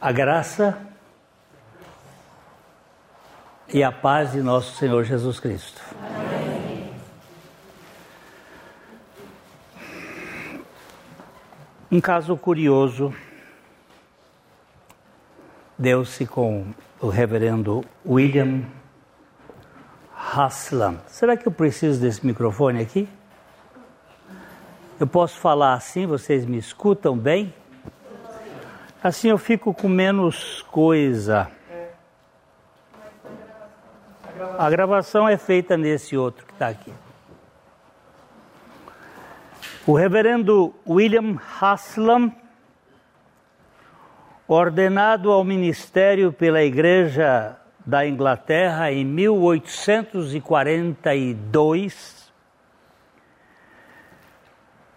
A graça e a paz de nosso Senhor Jesus Cristo. Amém. Um caso curioso deu-se com o reverendo William Haslam. Será que eu preciso desse microfone aqui? Eu posso falar assim, vocês me escutam bem? Assim eu fico com menos coisa. A gravação é feita nesse outro que está aqui. O reverendo William Haslam, ordenado ao ministério pela Igreja da Inglaterra em 1842,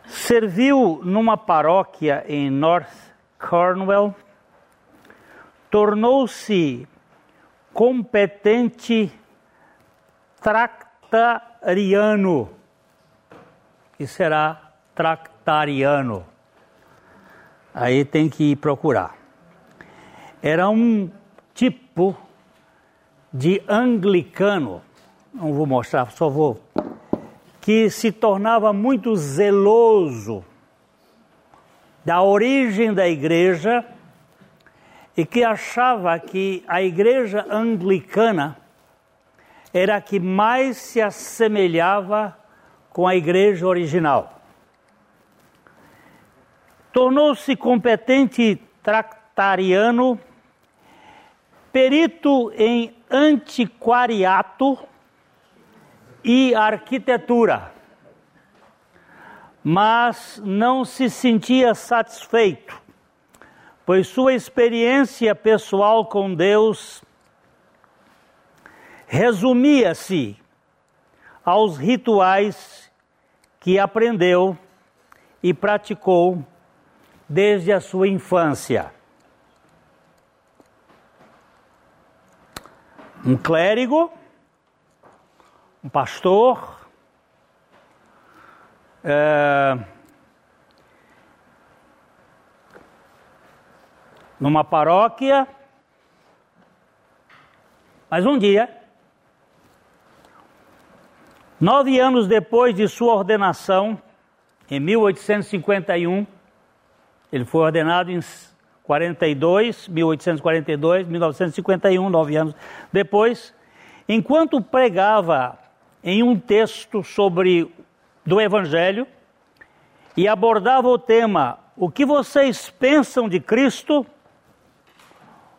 serviu numa paróquia em North Cornwall, tornou-se competente tractariano e será tractariano. Aí tem que procurar. Era um tipo de anglicano, não vou mostrar, só vou que se tornava muito zeloso da origem da igreja e que achava que a igreja anglicana era a que mais se assemelhava com a igreja original. Tornou-se competente tractariano, perito em antiquariato e arquitetura, mas não se sentia satisfeito, pois sua experiência pessoal com Deus resumia-se aos rituais que aprendeu e praticou desde a sua infância. Um clérigo um pastor, é, numa paróquia, mas um dia, nove anos depois de sua ordenação, em 1851, ele foi ordenado em 42, 1842, 1951, nove anos depois, enquanto pregava em um texto sobre do Evangelho e abordava o tema O que vocês pensam de Cristo?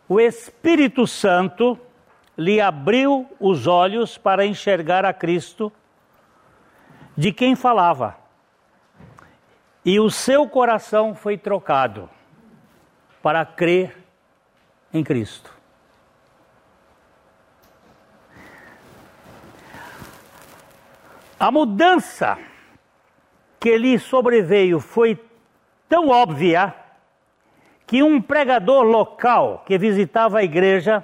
O Espírito Santo lhe abriu os olhos para enxergar a Cristo de quem falava. E o seu coração foi trocado para crer em Cristo. A mudança que lhe sobreveio foi tão óbvia que um pregador local que visitava a igreja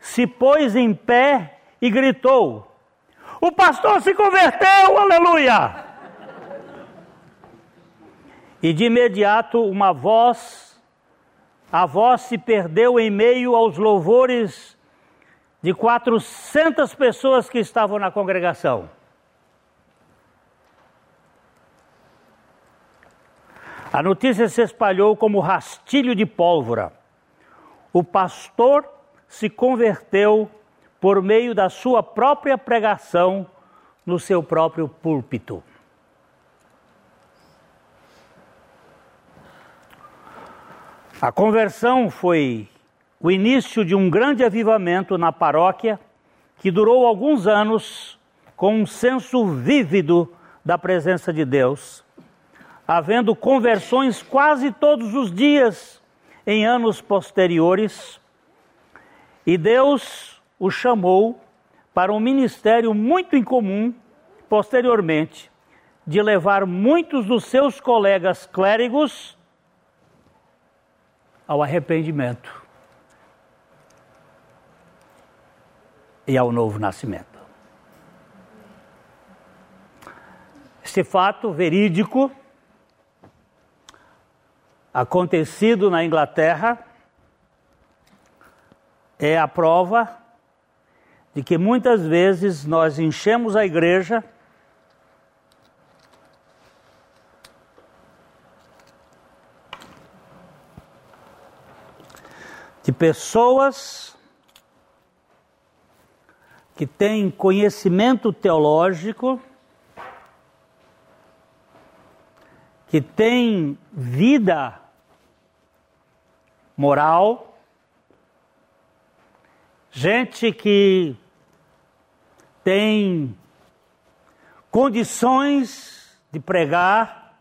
se pôs em pé e gritou: O pastor se converteu, aleluia! E de imediato uma voz, a voz se perdeu em meio aos louvores de 400 pessoas que estavam na congregação. A notícia se espalhou como rastilho de pólvora. O pastor se converteu por meio da sua própria pregação no seu próprio púlpito. A conversão foi o início de um grande avivamento na paróquia que durou alguns anos com um senso vívido da presença de Deus havendo conversões quase todos os dias em anos posteriores, e Deus o chamou para um ministério muito incomum posteriormente, de levar muitos dos seus colegas clérigos ao arrependimento e ao novo nascimento. Este fato verídico acontecido na Inglaterra, é a prova de que muitas vezes nós enchemos a igreja de pessoas que têm conhecimento teológico, que têm vida moral, gente que tem condições de pregar,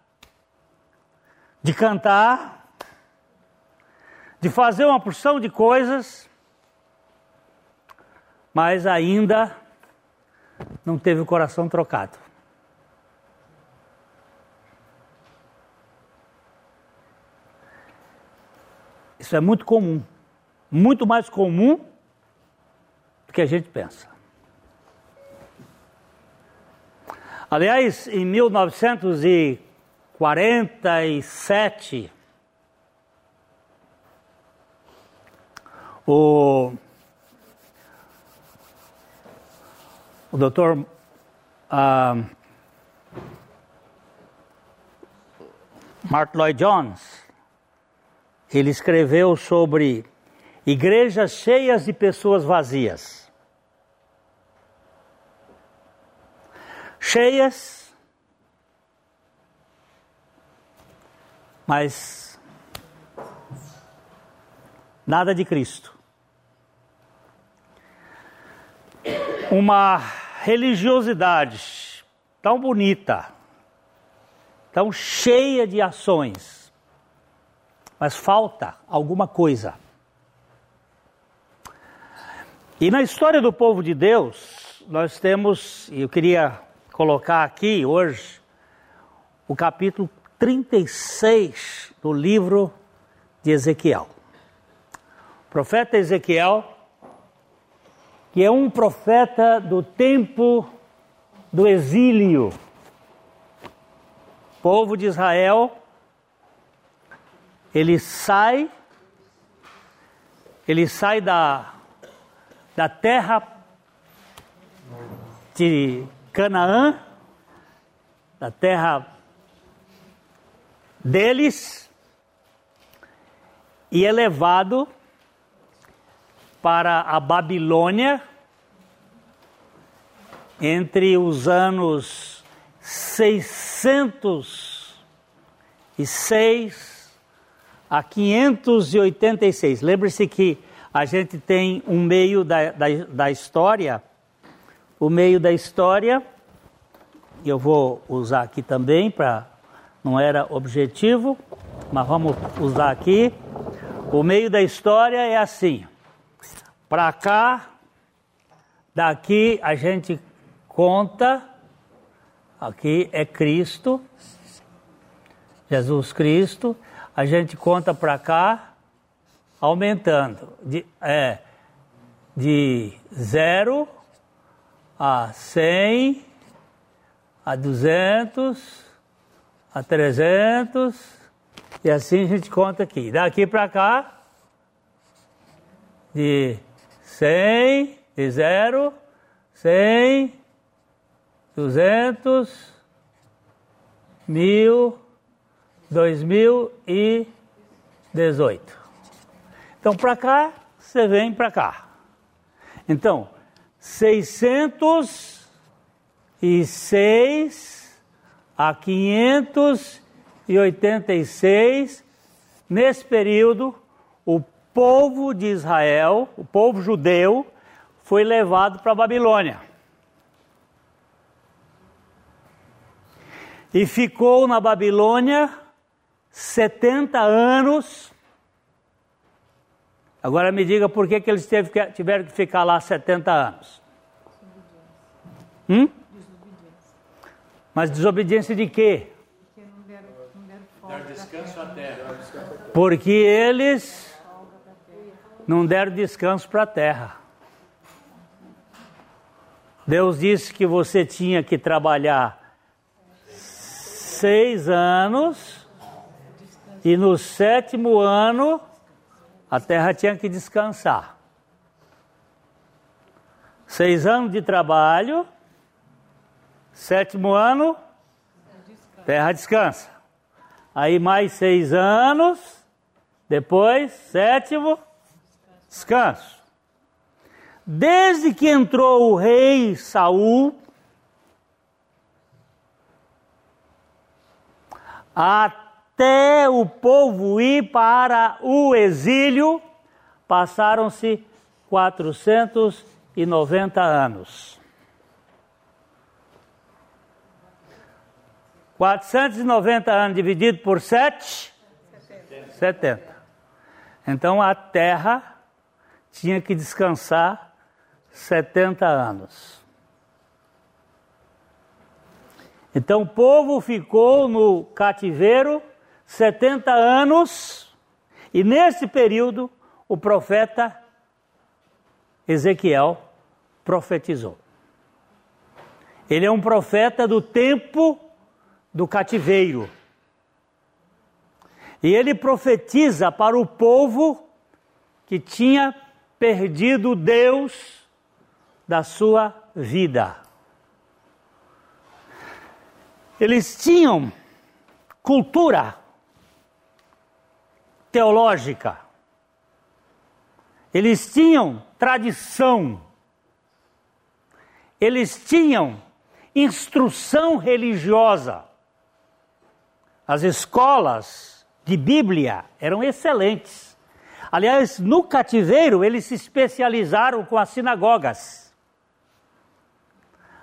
de cantar, de fazer uma porção de coisas, mas ainda não teve o coração trocado. Isso é muito comum, muito mais comum do que a gente pensa. Aliás, em 1947, O, o doutor uh, Mark Lloyd Jones, ele escreveu sobre igrejas cheias de pessoas vazias. Cheias, mas nada de Cristo. uma religiosidade tão bonita, tão cheia de ações, mas falta alguma coisa. E na história do povo de Deus, nós temos, e eu queria colocar aqui hoje, o capítulo 36 do livro de Ezequiel. O profeta Ezequiel que é um profeta do tempo do exílio. O povo de Israel, ele sai, ele sai da, da terra de Canaã, da terra deles, e é levado para a Babilônia entre os anos 606 a 586. Lembre-se que a gente tem um meio da, da, da história, o meio da história, eu vou usar aqui também para não era objetivo, mas vamos usar aqui. O meio da história é assim: para cá, daqui a gente conta, aqui é Cristo, Jesus Cristo, a gente conta para cá, aumentando, de, é, de zero a cem, a duzentos, a trezentos, e assim a gente conta aqui. Daqui para cá, de cem, de zero, cem, duzentos, mil, dois mil e dezoito. Então, para cá, você vem para cá. Então, seiscentos e seis a quinhentos e oitenta e seis, nesse período, o povo de Israel, o povo judeu, foi levado para a Babilônia. E ficou na Babilônia 70 anos. Agora me diga por que, que eles que, tiveram que ficar lá 70 anos. Hum? Mas desobediência de quê? Porque não deram, não deram, deram descanso à terra. Porque eles não deram descanso para a terra. Deus disse que você tinha que trabalhar seis anos e no sétimo ano a terra tinha que descansar. Seis anos de trabalho. Sétimo ano, terra descansa. Aí mais seis anos. Depois, sétimo, descanso. Desde que entrou o rei Saul, até o povo ir para o exílio, passaram-se 490 anos. 490 anos dividido por 7? 70. 70. Então a terra tinha que descansar 70 anos. Então o povo ficou no cativeiro 70 anos, e nesse período o profeta Ezequiel profetizou. Ele é um profeta do tempo do cativeiro. E ele profetiza para o povo que tinha perdido Deus da sua vida. Eles tinham cultura teológica, eles tinham tradição, eles tinham instrução religiosa. As escolas de Bíblia eram excelentes. Aliás, no cativeiro eles se especializaram com as sinagogas.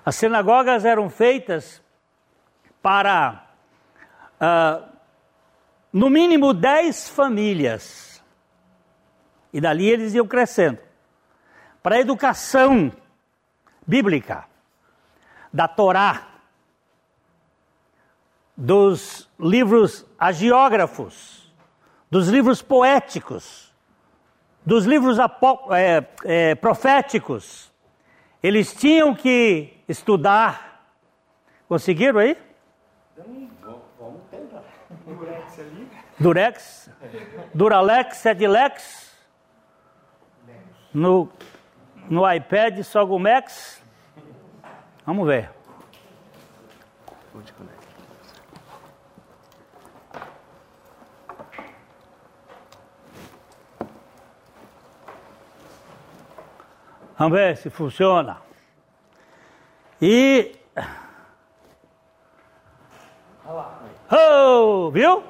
As sinagogas eram feitas para, uh, no mínimo, dez famílias. E dali eles iam crescendo. Para a educação bíblica, da Torá, dos livros agiógrafos, dos livros poéticos, dos livros é, é, proféticos. Eles tinham que estudar. Conseguiram aí? tentar. Durex ali. Durex, Duralex, Edilex. No, no iPad, Sogumex. Vamos ver. Vamos ver se funciona. E Oh, viu?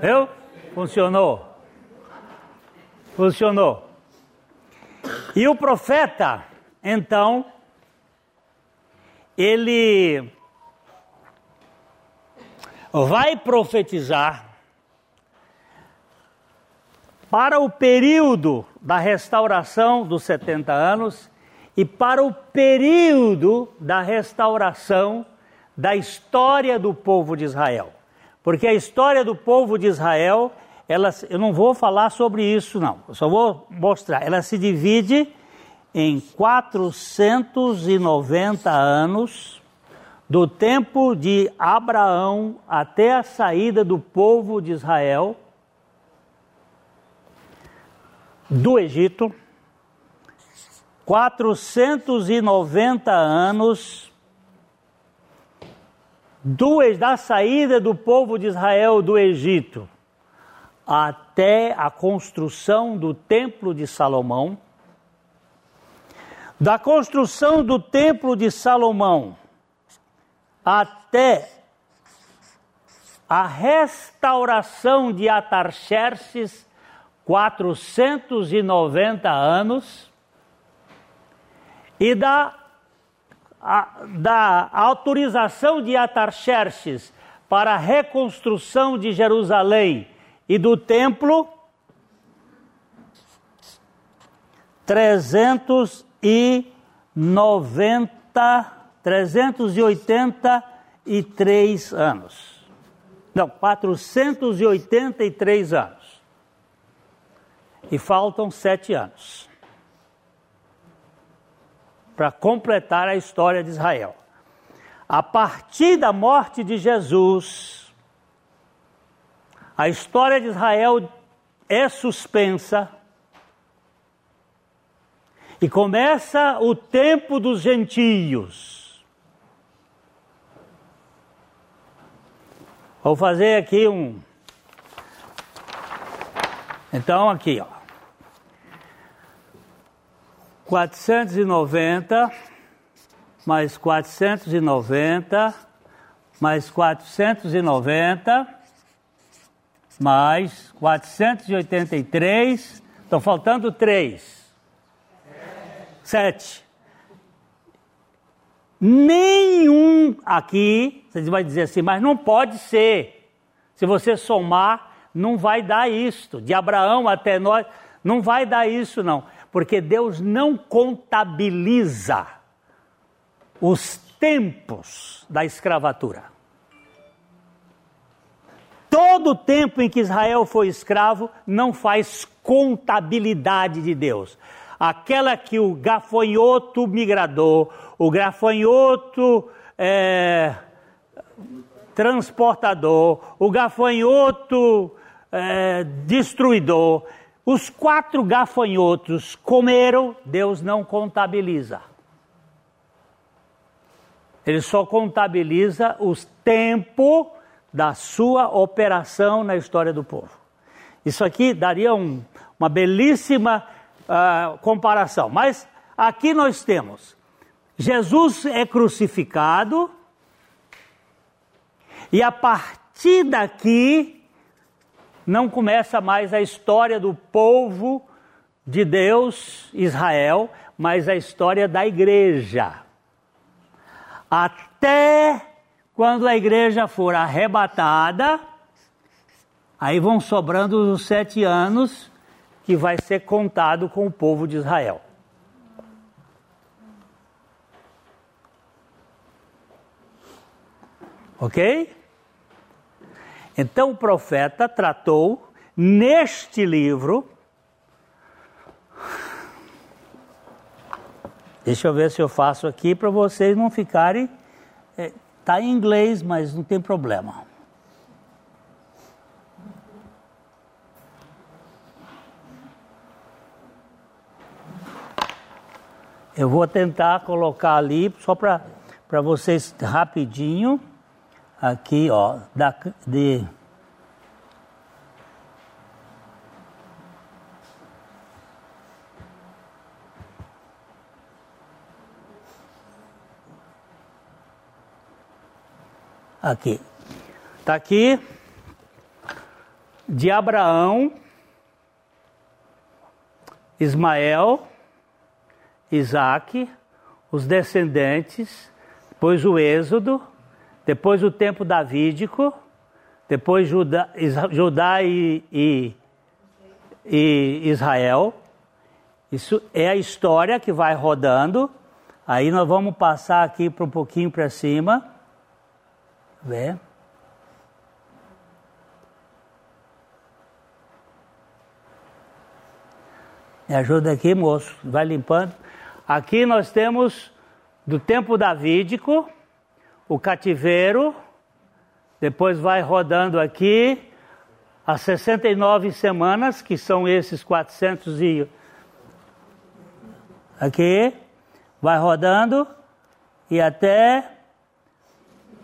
Viu? Funcionou. Funcionou. E o profeta, então, ele vai profetizar para o período da restauração dos 70 anos e para o período da restauração da história do povo de Israel. Porque a história do povo de Israel, ela, eu não vou falar sobre isso, não. Eu só vou mostrar. Ela se divide em 490 anos, do tempo de Abraão até a saída do povo de Israel do Egito. 490 anos duas da saída do povo de Israel do Egito até a construção do Templo de Salomão, da construção do Templo de Salomão até a restauração de Atarxerxes, 490 anos, e da a, da autorização de Atarxerxes para a reconstrução de Jerusalém e do templo, 390, 383 anos. Não, 483 anos. E faltam sete anos para completar a história de Israel. A partir da morte de Jesus, a história de Israel é suspensa. E começa o tempo dos gentios. Vou fazer aqui um. Então, aqui, ó. 490 mais 490 mais 490 mais 483. Estão faltando três. Sete. Nenhum aqui, você vai dizer assim, mas não pode ser. Se você somar, não vai dar isto. De Abraão até nós, não vai dar isso, não. Porque Deus não contabiliza os tempos da escravatura. Todo o tempo em que Israel foi escravo não faz contabilidade de Deus. Aquela que o gafanhoto migrador, o gafanhoto é, transportador, o gafanhoto é, destruidor, os quatro gafanhotos comeram, Deus não contabiliza. Ele só contabiliza os tempos da sua operação na história do povo. Isso aqui daria um, uma belíssima uh, comparação. Mas aqui nós temos Jesus é crucificado e a partir daqui não começa mais a história do povo de Deus, Israel, mas a história da igreja até quando a igreja for arrebatada, aí vão sobrando os sete anos que vai ser contado com o povo de Israel. Ok? Então o profeta tratou neste livro Deixa eu ver se eu faço aqui para vocês não ficarem. Está é, em inglês, mas não tem problema. Eu vou tentar colocar ali só para vocês rapidinho. Aqui, ó, da, de Aqui. Está aqui de Abraão, Ismael, Isaac, os descendentes, depois o Êxodo, depois o tempo davídico, depois Judá, Judá e, e, e Israel. Isso é a história que vai rodando. Aí nós vamos passar aqui para um pouquinho para cima. Vê? Me ajuda aqui, moço. Vai limpando. Aqui nós temos do tempo davídico, o cativeiro, depois vai rodando aqui as 69 semanas, que são esses 400 e aqui, vai rodando e até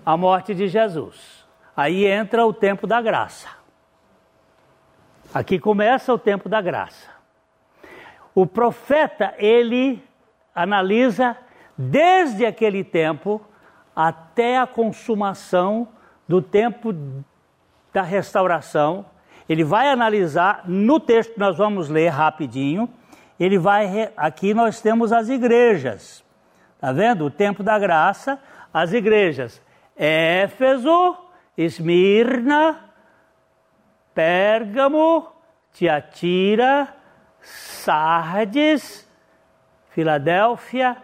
a morte de Jesus. Aí entra o tempo da graça. Aqui começa o tempo da graça. O profeta, ele analisa desde aquele tempo até a consumação do tempo da restauração. Ele vai analisar no texto que nós vamos ler rapidinho. Ele vai aqui nós temos as igrejas. Tá vendo? O tempo da graça, as igrejas. Éfeso, Esmirna, Pérgamo, Tiatira, Sardes, Filadélfia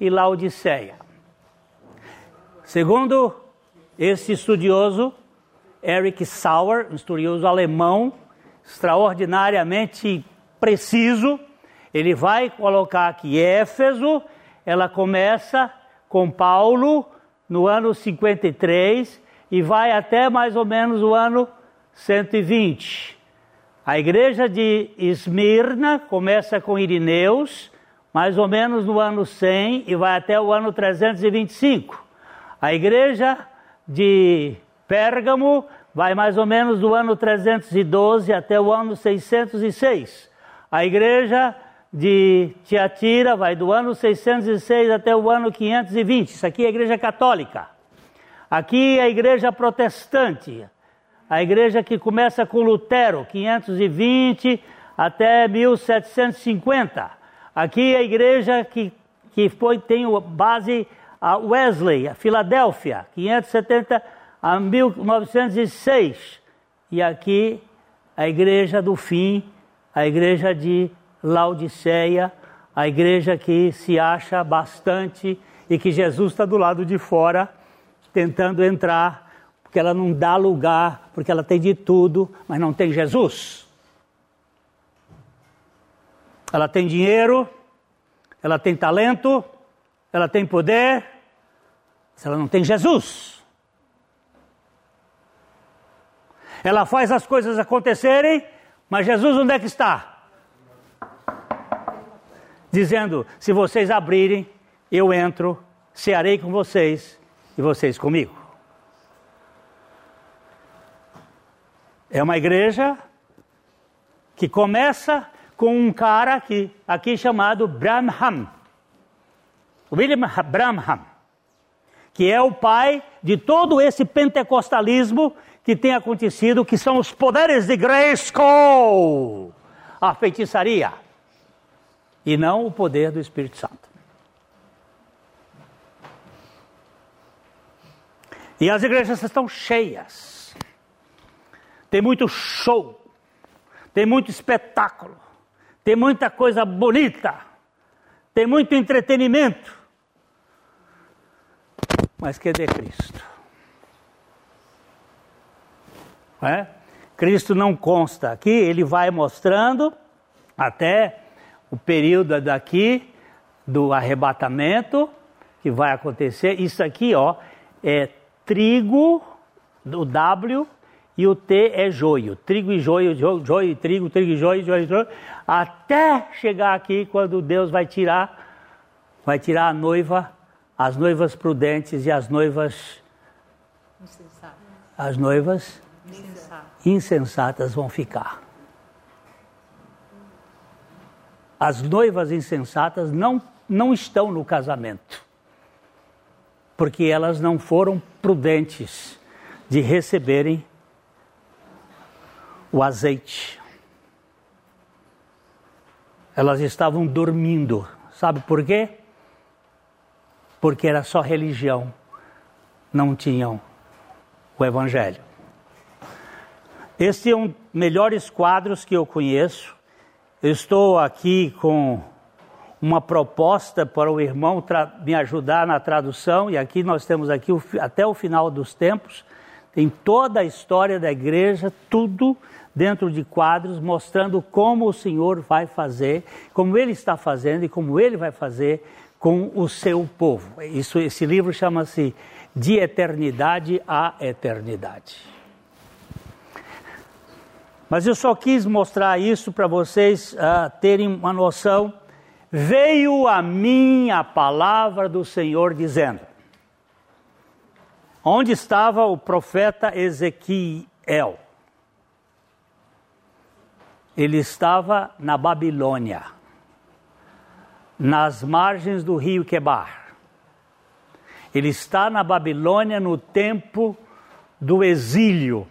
e Laodiceia. Segundo esse estudioso, Eric Sauer, um estudioso alemão, extraordinariamente preciso, ele vai colocar aqui Éfeso, ela começa com Paulo no ano 53 e vai até mais ou menos o ano 120. A igreja de Esmirna começa com Irineus, mais ou menos no ano 100 e vai até o ano 325. A igreja de Pérgamo vai mais ou menos do ano 312 até o ano 606. A igreja de Tiatira vai do ano 606 até o ano 520. Isso aqui é a igreja católica. Aqui é a igreja protestante. A igreja que começa com Lutero, 520 até 1750. Aqui é a igreja que, que foi, tem base a Wesley, a Filadélfia, 570 a 1906. E aqui a igreja do fim, a igreja de Laodiceia, a igreja que se acha bastante e que Jesus está do lado de fora tentando entrar, porque ela não dá lugar, porque ela tem de tudo, mas não tem Jesus. Ela tem dinheiro, ela tem talento, ela tem poder, mas ela não tem Jesus. Ela faz as coisas acontecerem, mas Jesus onde é que está? Dizendo: se vocês abrirem, eu entro, cearei com vocês e vocês comigo. É uma igreja que começa com um cara aqui, aqui chamado Branham. William Branham, que é o pai de todo esse pentecostalismo que tem acontecido, que são os poderes de Grayskull, a feitiçaria, e não o poder do Espírito Santo. E as igrejas estão cheias. Tem muito show, tem muito espetáculo, tem muita coisa bonita, tem muito entretenimento. Mas cadê Cristo? É? Cristo não consta aqui, ele vai mostrando até o período daqui do arrebatamento que vai acontecer. Isso aqui, ó, é trigo, o W e o T é joio. Trigo e joio, joio, joio e trigo, trigo e joio, joio e joio, até chegar aqui quando Deus vai tirar, vai tirar a noiva, as noivas prudentes e as noivas insensatas. As noivas insensatas vão ficar. As noivas insensatas não, não estão no casamento, porque elas não foram prudentes de receberem o azeite. Elas estavam dormindo. Sabe por quê? Porque era só religião, não tinham o Evangelho. Este é um dos melhores quadros que eu conheço. Eu estou aqui com uma proposta para o irmão me ajudar na tradução, e aqui nós temos aqui o, até o final dos tempos, tem toda a história da igreja, tudo dentro de quadros, mostrando como o Senhor vai fazer, como Ele está fazendo e como Ele vai fazer com o seu povo. Isso, esse livro chama-se De Eternidade a Eternidade. Mas eu só quis mostrar isso para vocês uh, terem uma noção. Veio a mim a palavra do Senhor dizendo: Onde estava o profeta Ezequiel? Ele estava na Babilônia, nas margens do rio Quebar. Ele está na Babilônia no tempo do exílio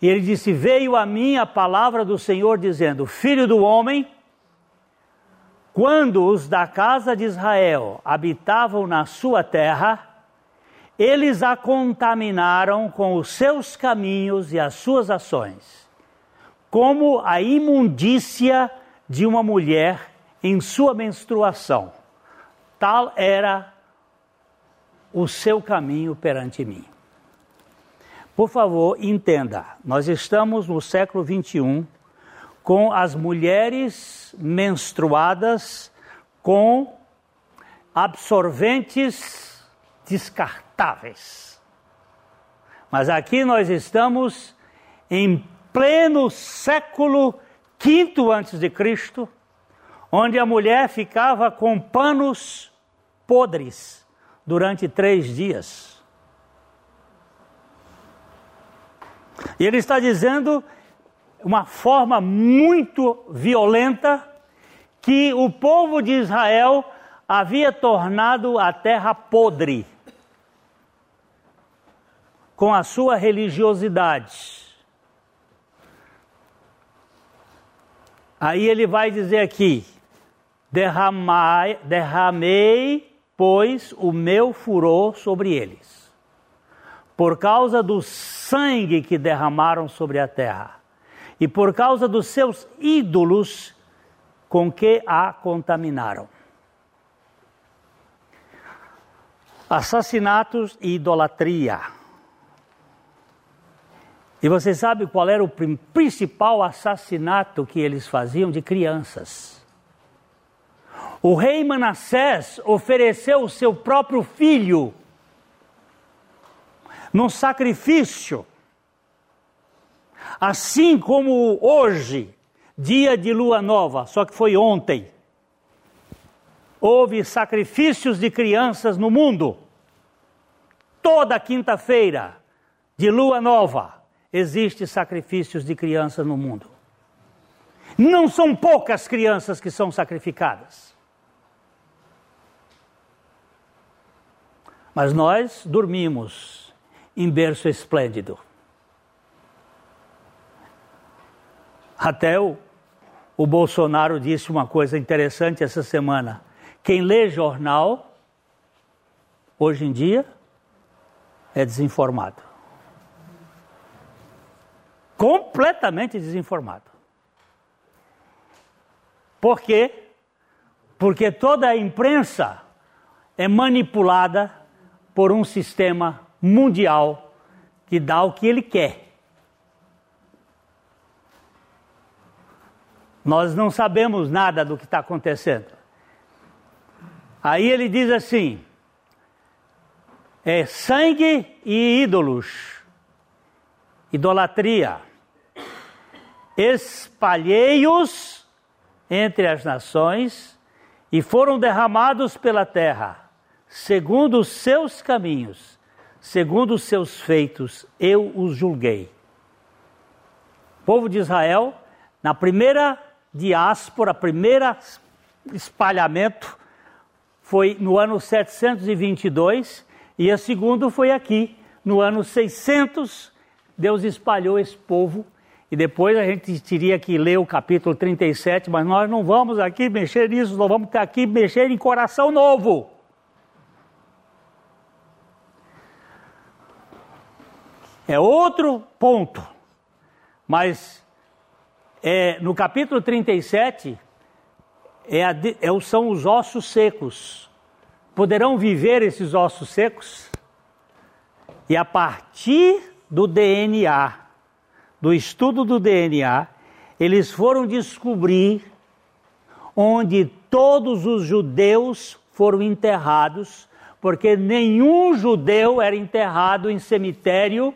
e ele disse: Veio a mim a palavra do Senhor, dizendo: Filho do homem, quando os da casa de Israel habitavam na sua terra, eles a contaminaram com os seus caminhos e as suas ações, como a imundícia de uma mulher em sua menstruação. Tal era o seu caminho perante mim. Por favor, entenda, nós estamos no século 21 com as mulheres menstruadas com absorventes descartáveis. Mas aqui nós estamos em pleno século quinto antes de Cristo, onde a mulher ficava com panos podres durante três dias. E ele está dizendo uma forma muito violenta que o povo de Israel havia tornado a terra podre com a sua religiosidade. Aí ele vai dizer aqui: derramai, derramei, pois, o meu furor sobre eles, por causa do sangue que derramaram sobre a terra, e por causa dos seus ídolos com que a contaminaram. Assassinatos e idolatria. E você sabe qual era o principal assassinato que eles faziam de crianças? O rei Manassés ofereceu o seu próprio filho num sacrifício. Assim como hoje, dia de lua nova, só que foi ontem, houve sacrifícios de crianças no mundo. Toda quinta-feira de lua nova existe sacrifícios de crianças no mundo. Não são poucas crianças que são sacrificadas. Mas nós dormimos em berço esplêndido. Até o, o Bolsonaro disse uma coisa interessante essa semana. Quem lê jornal, hoje em dia, é desinformado. Completamente desinformado. Por quê? Porque toda a imprensa é manipulada por um sistema mundial que dá o que ele quer. Nós não sabemos nada do que está acontecendo. Aí ele diz assim: é sangue e ídolos, idolatria. Espalhei-os entre as nações e foram derramados pela terra segundo os seus caminhos, segundo os seus feitos, eu os julguei. O povo de Israel, na primeira diáspora, primeira espalhamento, foi no ano 722 e a segunda foi aqui, no ano 600. Deus espalhou esse povo e depois a gente teria que ler o capítulo 37, mas nós não vamos aqui mexer nisso, nós vamos aqui mexer em coração novo. É outro ponto. Mas é, no capítulo 37, é a, é, são os ossos secos. Poderão viver esses ossos secos? E a partir do DNA, do estudo do DNA, eles foram descobrir onde todos os judeus foram enterrados, porque nenhum judeu era enterrado em cemitério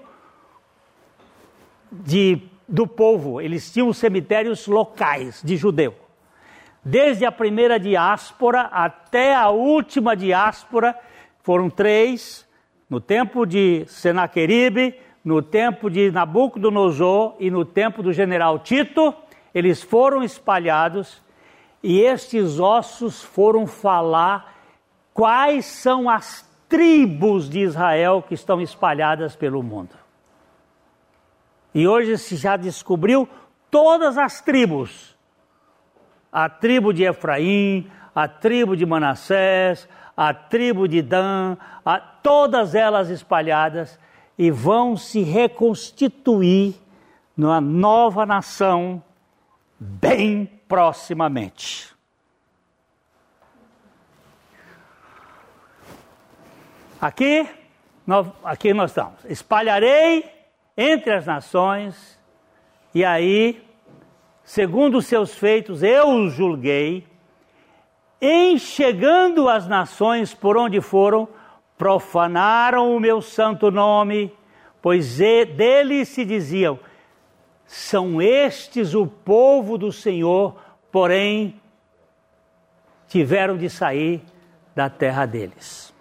de, do povo, eles tinham cemitérios locais de judeu. Desde a primeira diáspora até a última diáspora, foram três, no tempo de Senaqueribe, no tempo de Nabucodonosor e no tempo do general Tito, eles foram espalhados e estes ossos foram falar quais são as tribos de Israel que estão espalhadas pelo mundo. E hoje se já descobriu todas as tribos. A tribo de Efraim, a tribo de Manassés, a tribo de Dan, a, todas elas espalhadas e vão se reconstituir numa nova nação bem proximamente. Aqui nós, aqui nós estamos. Espalharei entre as nações, e aí, segundo os seus feitos, eu os julguei, em chegando as nações por onde foram, profanaram o meu santo nome, pois deles se diziam: são estes o povo do Senhor, porém tiveram de sair da terra deles.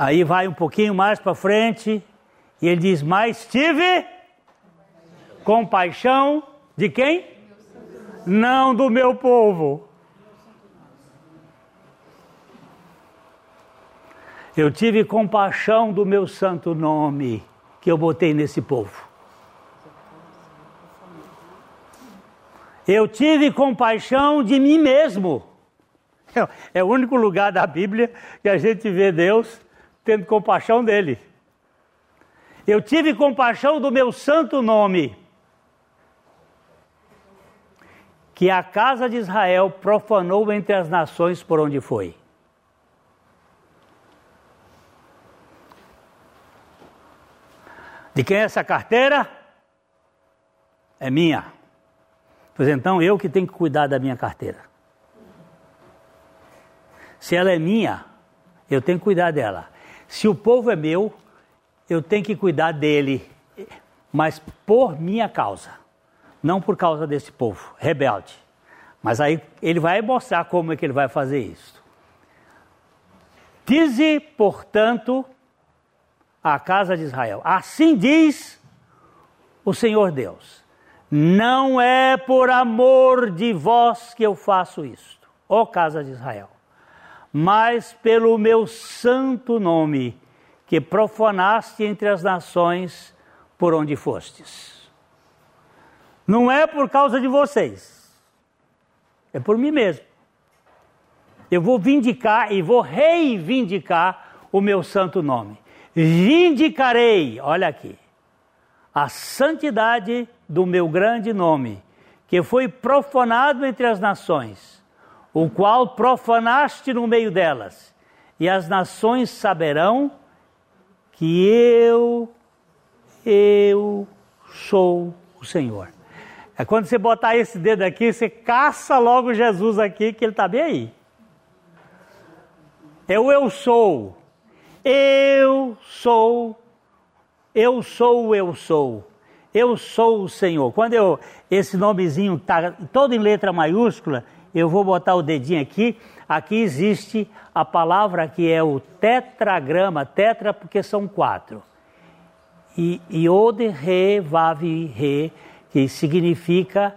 Aí vai um pouquinho mais para frente e ele diz: Mas tive compaixão de quem? Não do meu povo. Eu tive compaixão do meu santo nome que eu botei nesse povo. Eu tive compaixão de mim mesmo. É o único lugar da Bíblia que a gente vê Deus tendo compaixão dele. Eu tive compaixão do meu santo nome, que a casa de Israel profanou entre as nações por onde foi. De quem é essa carteira? É minha. Pois então eu que tenho que cuidar da minha carteira. Se ela é minha, eu tenho que cuidar dela. Se o povo é meu, eu tenho que cuidar dele, mas por minha causa, não por causa desse povo rebelde. Mas aí ele vai mostrar como é que ele vai fazer isso. Dize, portanto, a casa de Israel: Assim diz o Senhor Deus não é por amor de vós que eu faço isto, ó casa de Israel, mas pelo meu santo nome, que profanaste entre as nações por onde fostes. Não é por causa de vocês, é por mim mesmo. Eu vou vindicar e vou reivindicar o meu santo nome. Vindicarei, olha aqui, a santidade do meu grande nome, que foi profanado entre as nações, o qual profanaste no meio delas, e as nações saberão que eu, eu sou o Senhor. É quando você botar esse dedo aqui, você caça logo Jesus aqui, que ele está bem aí. É o eu sou. Eu sou eu sou eu sou. Eu sou o Senhor. Quando eu esse nomezinho está todo em letra maiúscula, eu vou botar o dedinho aqui. Aqui existe a palavra que é o tetragrama, tetra porque são quatro. E Yod, Re, Vav, Re, que significa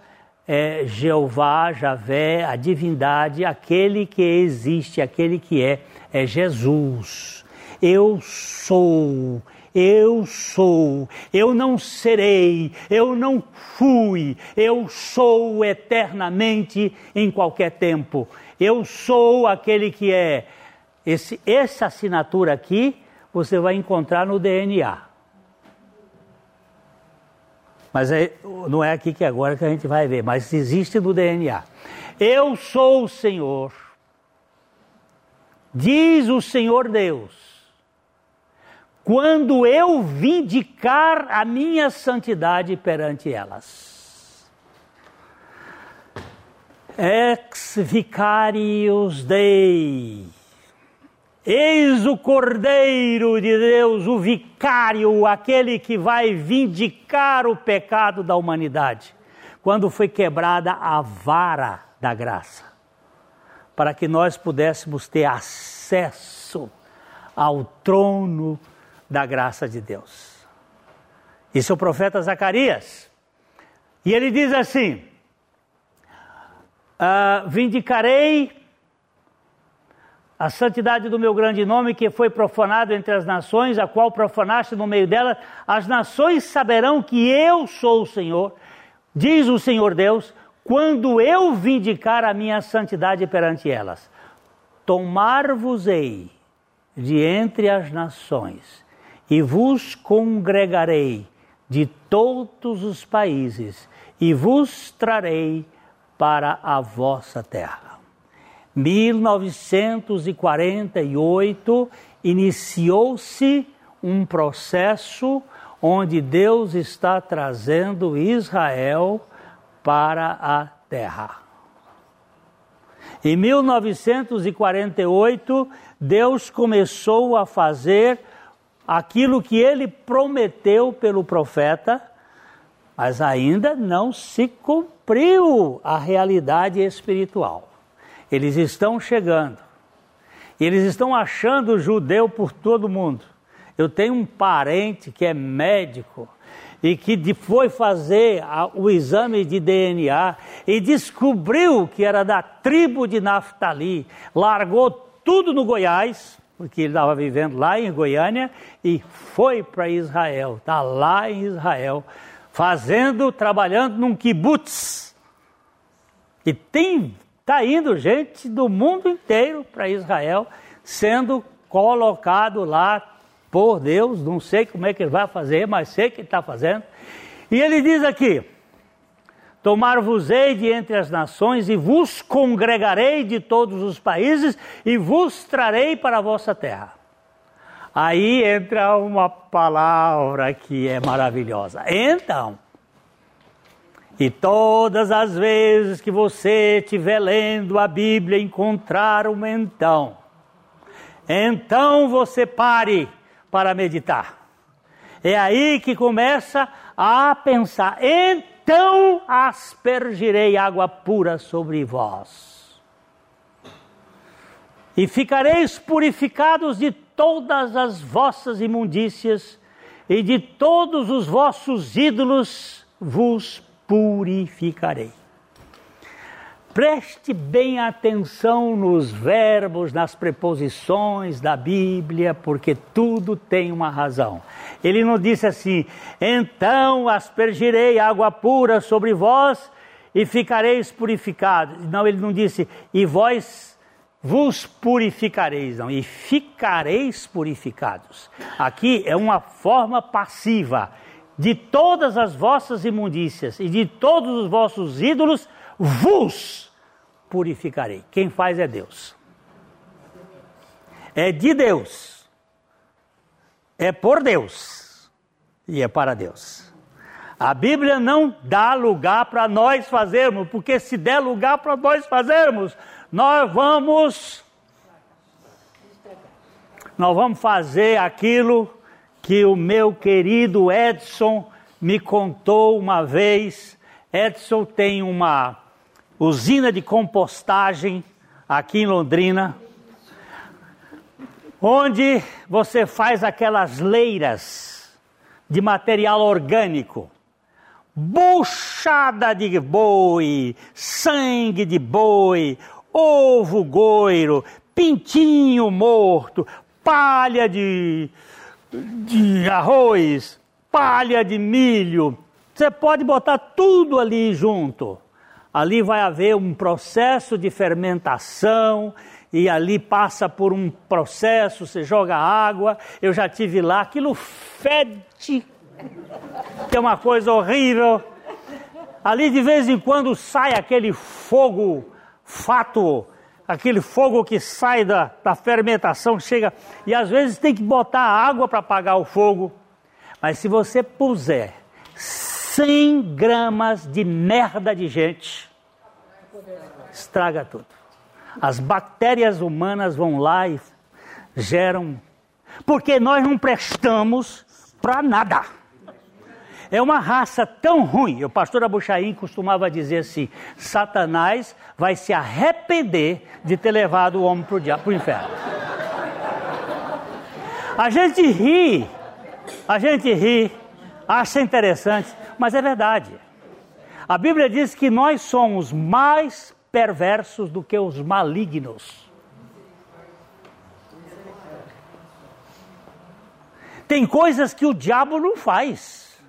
é, Jeová, Javé, a divindade, aquele que existe, aquele que é, é Jesus. Eu sou, eu sou, eu não serei, eu não fui, eu sou eternamente em qualquer tempo. Eu sou aquele que é. Esse, essa assinatura aqui você vai encontrar no DNA. Mas é, não é aqui que agora que a gente vai ver, mas existe no DNA. Eu sou o Senhor, diz o Senhor Deus quando eu vindicar a minha santidade perante elas. Ex vicarius Dei. Eis o Cordeiro de Deus, o vicário, aquele que vai vindicar o pecado da humanidade, quando foi quebrada a vara da graça, para que nós pudéssemos ter acesso ao trono da graça de Deus. Isso é o profeta Zacarias. E ele diz assim: ah, Vindicarei a santidade do meu grande nome, que foi profanado entre as nações, a qual profanaste no meio delas. As nações saberão que eu sou o Senhor, diz o Senhor Deus, quando eu vindicar a minha santidade perante elas. Tomar-vos-ei de entre as nações e vos congregarei de todos os países e vos trarei para a vossa terra. 1948 iniciou-se um processo onde Deus está trazendo Israel para a terra. Em 1948, Deus começou a fazer aquilo que ele prometeu pelo profeta Mas ainda não se cumpriu a realidade espiritual. Eles estão chegando. Eles estão achando judeu por todo mundo. Eu tenho um parente que é médico e que foi fazer o exame de DNA e descobriu que era da tribo de Naftali, largou tudo no Goiás, porque ele estava vivendo lá em Goiânia, e foi para Israel, está lá em Israel, fazendo, trabalhando num kibbutz. E tem, está indo gente do mundo inteiro para Israel, sendo colocado lá por Deus, não sei como é que ele vai fazer, mas sei que está fazendo. E ele diz aqui: Tomar-vos-ei de entre as nações e vos congregarei de todos os países e vos trarei para a vossa terra. Aí entra uma palavra que é maravilhosa. Então, e todas as vezes que você estiver lendo a Bíblia, encontrar um então, então você pare para meditar. É aí que começa a pensar: então aspergirei água pura sobre vós, e ficareis purificados de todas as vossas imundícias, e de todos os vossos ídolos vos purificarei. Preste bem atenção nos verbos, nas preposições da Bíblia, porque tudo tem uma razão. Ele não disse assim: então aspergirei água pura sobre vós e ficareis purificados. Não, ele não disse, e vós vos purificareis, não, e ficareis purificados. Aqui é uma forma passiva de todas as vossas imundícias e de todos os vossos ídolos vos purificarei. Quem faz é Deus. É de Deus. É por Deus. E é para Deus. A Bíblia não dá lugar para nós fazermos, porque se der lugar para nós fazermos, nós vamos nós vamos fazer aquilo que o meu querido Edson me contou uma vez. Edson tem uma usina de compostagem aqui em Londrina, onde você faz aquelas leiras de material orgânico, buchada de boi, sangue de boi, ovo goiro, pintinho morto, palha de, de arroz, palha de milho. Você pode botar tudo ali junto ali vai haver um processo de fermentação e ali passa por um processo, você joga água, eu já tive lá, aquilo fede, que é uma coisa horrível. Ali de vez em quando sai aquele fogo fato, aquele fogo que sai da, da fermentação, chega, e às vezes tem que botar água para apagar o fogo. Mas se você puser 100 gramas de merda de gente, estraga tudo. As bactérias humanas vão lá e geram. Porque nós não prestamos para nada. É uma raça tão ruim. O pastor Abuchaim costumava dizer assim: Satanás vai se arrepender de ter levado o homem para o inferno. A gente ri, a gente ri, acha interessante, mas é verdade. A Bíblia diz que nós somos mais perversos do que os malignos. Tem coisas que o diabo não faz.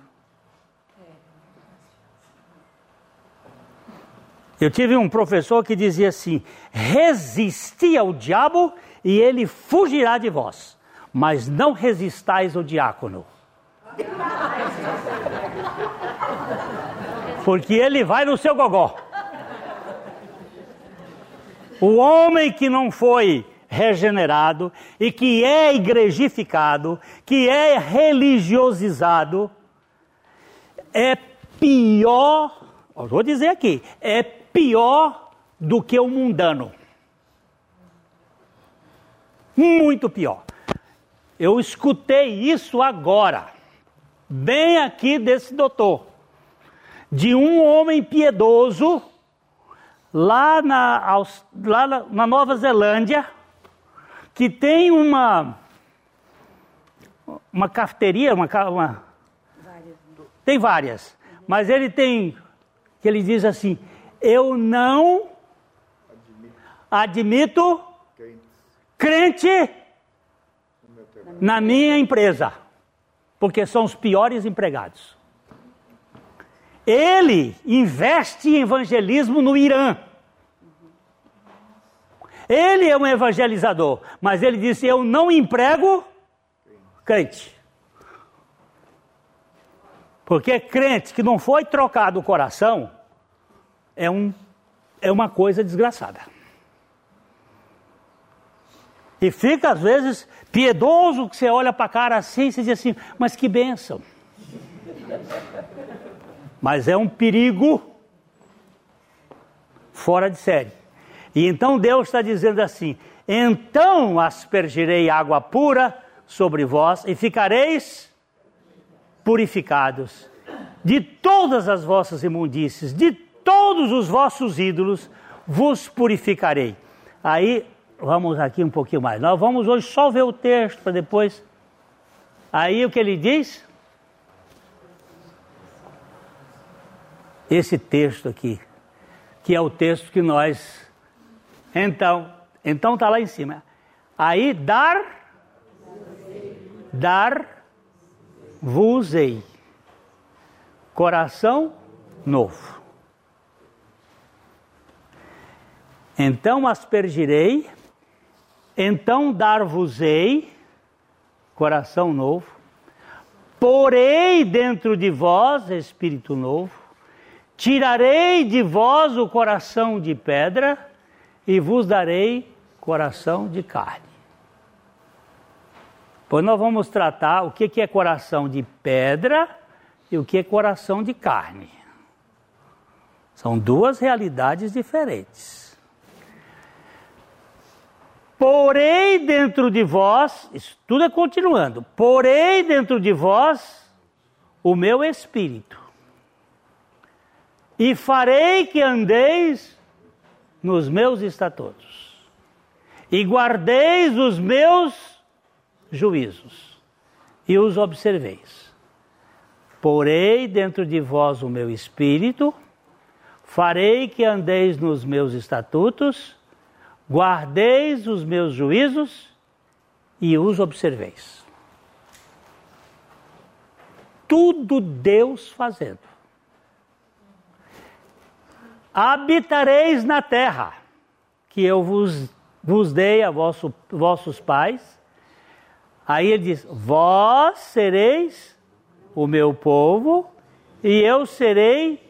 Eu tive um professor que dizia assim: resisti ao diabo e ele fugirá de vós, mas não resistais ao diácono. Porque ele vai no seu gogó. O homem que não foi regenerado e que é igrejificado, que é religiosizado, é pior, vou dizer aqui, é pior do que o mundano. Muito pior. Eu escutei isso agora, bem aqui desse doutor de um homem piedoso lá na, lá na Nova Zelândia que tem uma uma cafeteria, uma, uma tem várias, mas ele tem que ele diz assim: eu não admito crente na minha empresa, porque são os piores empregados. Ele investe em evangelismo no Irã. Ele é um evangelizador, mas ele disse: Eu não emprego crente. Porque crente que não foi trocado o coração é, um, é uma coisa desgraçada. E fica, às vezes, piedoso que você olha para a cara assim e diz assim, mas que bênção. Mas é um perigo fora de série. E então Deus está dizendo assim: então aspergirei água pura sobre vós e ficareis purificados de todas as vossas imundícies, de todos os vossos ídolos, vos purificarei. Aí vamos aqui um pouquinho mais. Nós vamos hoje só ver o texto para depois. Aí o que ele diz? Esse texto aqui, que é o texto que nós. Então, então está lá em cima. Aí dar, dar, vos-ei, coração novo. Então aspergirei então dar-vos-ei coração novo, porei dentro de vós espírito novo, tirarei de vós o coração de pedra e vos darei coração de carne. Pois nós vamos tratar o que é coração de pedra e o que é coração de carne. São duas realidades diferentes. Porei dentro de vós, isso tudo é continuando, porei dentro de vós o meu espírito, e farei que andeis nos meus estatutos, e guardeis os meus juízos, e os observeis. Porei dentro de vós o meu espírito, farei que andeis nos meus estatutos, Guardeis os meus juízos e os observeis. Tudo Deus fazendo. Habitareis na terra que eu vos, vos dei a vosso, vossos pais. Aí ele diz: Vós sereis o meu povo e eu serei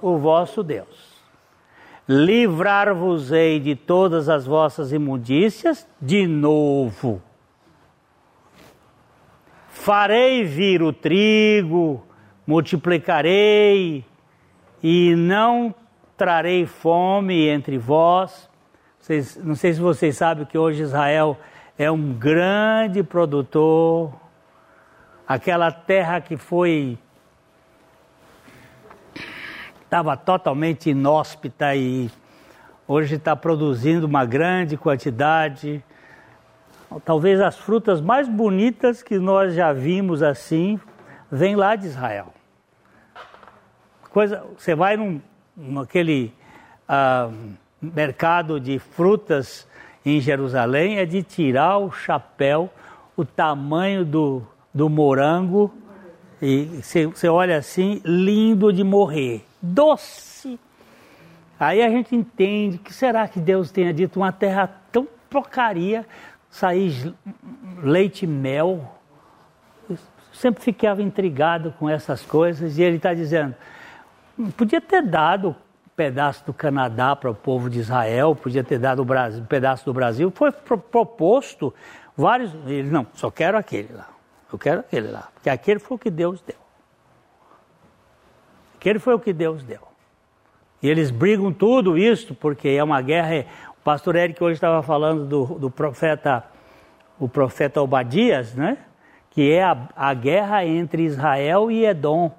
o vosso Deus livrar-vos-ei de todas as vossas imundícias de novo. Farei vir o trigo, multiplicarei, e não trarei fome entre vós. Vocês, não sei se vocês sabem que hoje Israel é um grande produtor. Aquela terra que foi estava totalmente inóspita e hoje está produzindo uma grande quantidade. Talvez as frutas mais bonitas que nós já vimos assim vêm lá de Israel. Coisa, você vai num, naquele ah, mercado de frutas em Jerusalém, é de tirar o chapéu, o tamanho do, do morango, e você olha assim, lindo de morrer doce. Aí a gente entende que será que Deus tenha dito uma terra tão porcaria, sair leite e mel. Eu sempre ficava intrigado com essas coisas e ele está dizendo, podia ter dado um pedaço do Canadá para o povo de Israel, podia ter dado um pedaço do Brasil, foi proposto vários, ele não, só quero aquele lá, eu quero aquele lá, porque aquele foi o que Deus deu. Aquele foi o que Deus deu. E eles brigam tudo isso porque é uma guerra. O pastor Eric hoje estava falando do, do profeta, o profeta Obadias, né? Que é a, a guerra entre Israel e Edom.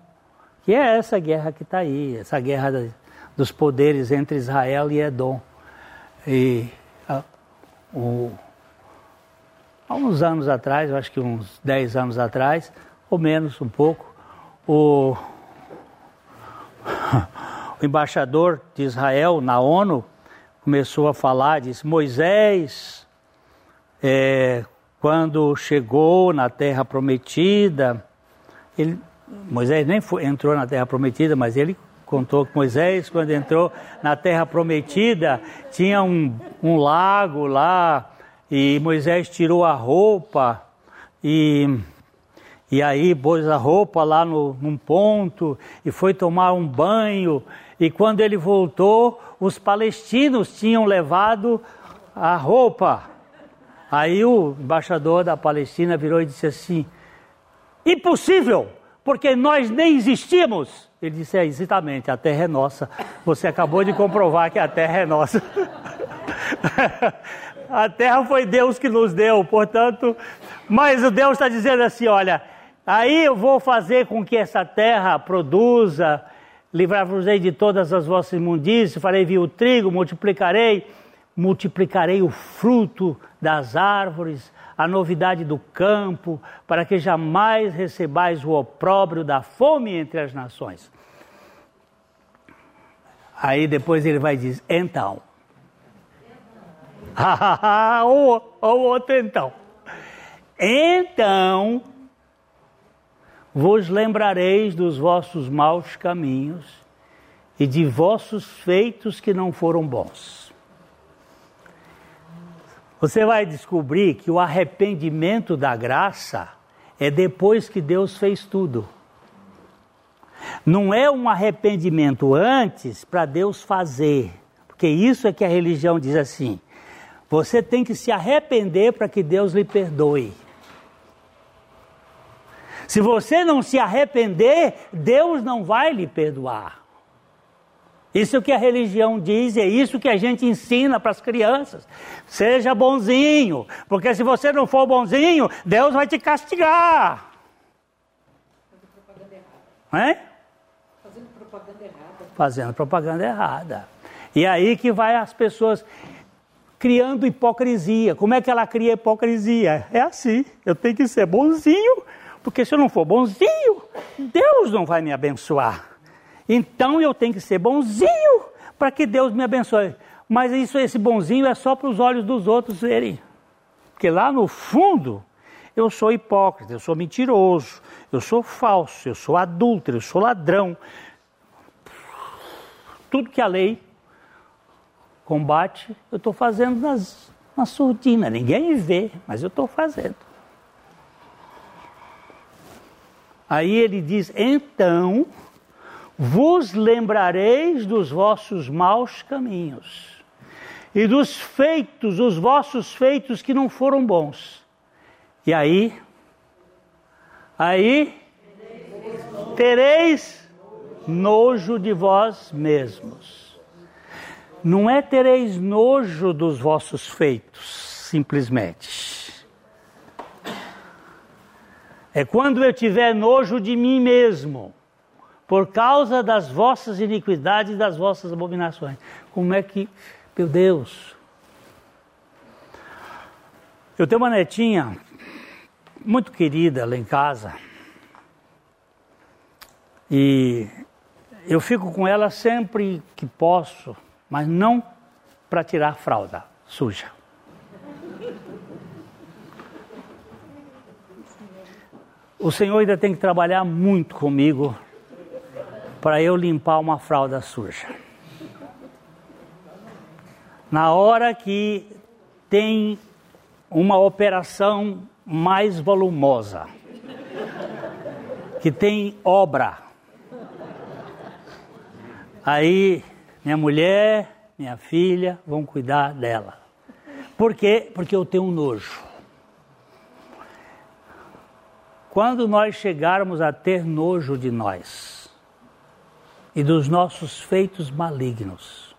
Que é essa guerra que está aí, essa guerra dos poderes entre Israel e Edom. E a, o, há uns anos atrás, eu acho que uns 10 anos atrás, ou menos um pouco, o, o embaixador de Israel na ONU começou a falar, disse, Moisés, é, quando chegou na terra prometida, ele, Moisés nem foi, entrou na terra prometida, mas ele contou que Moisés, quando entrou na terra prometida, tinha um, um lago lá, e Moisés tirou a roupa, e, e aí pôs a roupa lá no, num ponto, e foi tomar um banho, e quando ele voltou, os palestinos tinham levado a roupa. Aí o embaixador da Palestina virou e disse assim: Impossível, porque nós nem existimos. Ele disse: É, exatamente, a terra é nossa. Você acabou de comprovar que a terra é nossa. a terra foi Deus que nos deu, portanto, mas o Deus está dizendo assim: olha, aí eu vou fazer com que essa terra produza, livrar-vos-ei de todas as vossas imundícias, farei vir o trigo, multiplicarei multiplicarei o fruto das árvores, a novidade do campo, para que jamais recebais o opróbrio da fome entre as nações. Aí depois ele vai dizer, então. o, o outro então. Então vos lembrareis dos vossos maus caminhos e de vossos feitos que não foram bons você vai descobrir que o arrependimento da graça é depois que Deus fez tudo. Não é um arrependimento antes para Deus fazer, porque isso é que a religião diz assim. Você tem que se arrepender para que Deus lhe perdoe. Se você não se arrepender, Deus não vai lhe perdoar. Isso que a religião diz, é isso que a gente ensina para as crianças. Seja bonzinho, porque se você não for bonzinho, Deus vai te castigar. Fazendo propaganda errada. É? Fazendo propaganda errada. Fazendo propaganda errada. E aí que vai as pessoas criando hipocrisia. Como é que ela cria hipocrisia? É assim, eu tenho que ser bonzinho, porque se eu não for bonzinho, Deus não vai me abençoar. Então eu tenho que ser bonzinho para que Deus me abençoe. Mas isso, esse bonzinho é só para os olhos dos outros verem. Porque lá no fundo eu sou hipócrita, eu sou mentiroso, eu sou falso, eu sou adúltero, eu sou ladrão. Tudo que a lei combate, eu estou fazendo nas, na surdina. Ninguém vê, mas eu estou fazendo. Aí ele diz: então vos lembrareis dos vossos maus caminhos e dos feitos, os vossos feitos que não foram bons. E aí, aí tereis nojo de vós mesmos. Não é tereis nojo dos vossos feitos, simplesmente. É quando eu tiver nojo de mim mesmo por causa das vossas iniquidades e das vossas abominações. Como é que, meu Deus. Eu tenho uma netinha muito querida lá em casa. E eu fico com ela sempre que posso, mas não para tirar fralda suja. O Senhor ainda tem que trabalhar muito comigo para eu limpar uma fralda suja. Na hora que tem uma operação mais volumosa, que tem obra, aí minha mulher, minha filha vão cuidar dela. Por quê? Porque eu tenho nojo. Quando nós chegarmos a ter nojo de nós, e dos nossos feitos malignos.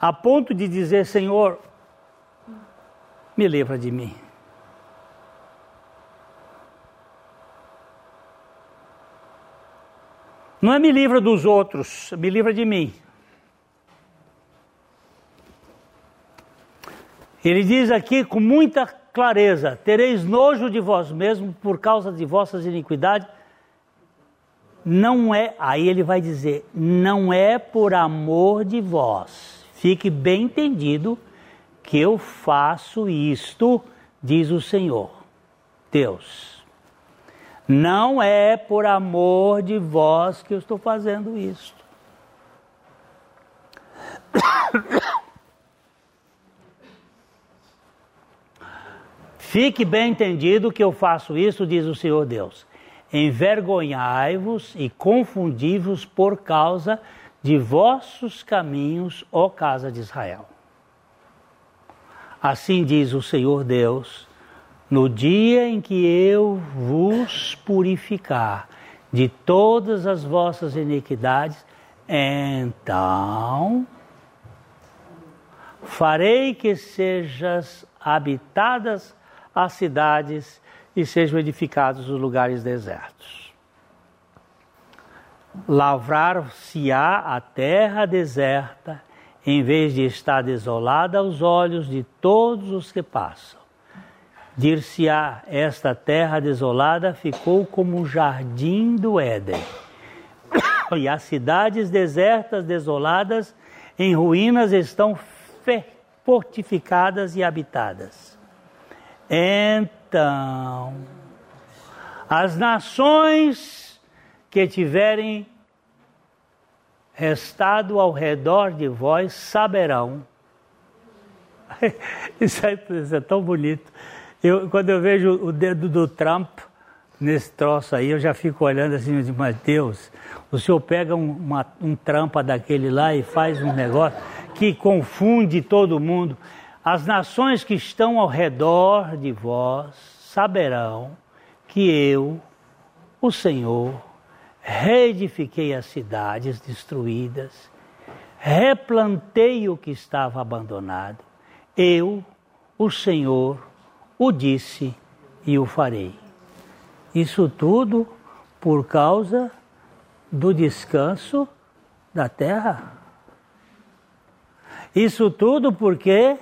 A ponto de dizer, Senhor, me livra de mim. Não é me livra dos outros, me livra de mim. Ele diz aqui com muita clareza: tereis nojo de vós mesmos por causa de vossas iniquidades. Não é, aí ele vai dizer, não é por amor de vós. Fique bem entendido que eu faço isto, diz o Senhor, Deus. Não é por amor de vós que eu estou fazendo isto. Fique bem entendido que eu faço isso, diz o Senhor Deus. Envergonhai-vos e confundi-vos por causa de vossos caminhos, ó casa de Israel. Assim diz o Senhor Deus: no dia em que eu vos purificar de todas as vossas iniquidades, então farei que sejas habitadas as cidades e sejam edificados os lugares desertos. Lavrar-se-á a terra deserta, em vez de estar desolada aos olhos de todos os que passam. Dir-se-á: esta terra desolada ficou como um jardim do Éden. E as cidades desertas, desoladas, em ruínas, estão fortificadas e habitadas. Então, as nações que tiverem restado ao redor de vós saberão. Isso é, é tão bonito. Eu, quando eu vejo o dedo do Trump nesse troço aí, eu já fico olhando assim, mas Deus, o senhor pega um, uma, um trampa daquele lá e faz um negócio que confunde todo mundo. As nações que estão ao redor de vós saberão que eu, o Senhor, reedifiquei as cidades destruídas, replantei o que estava abandonado. Eu, o Senhor, o disse e o farei. Isso tudo por causa do descanso da terra. Isso tudo porque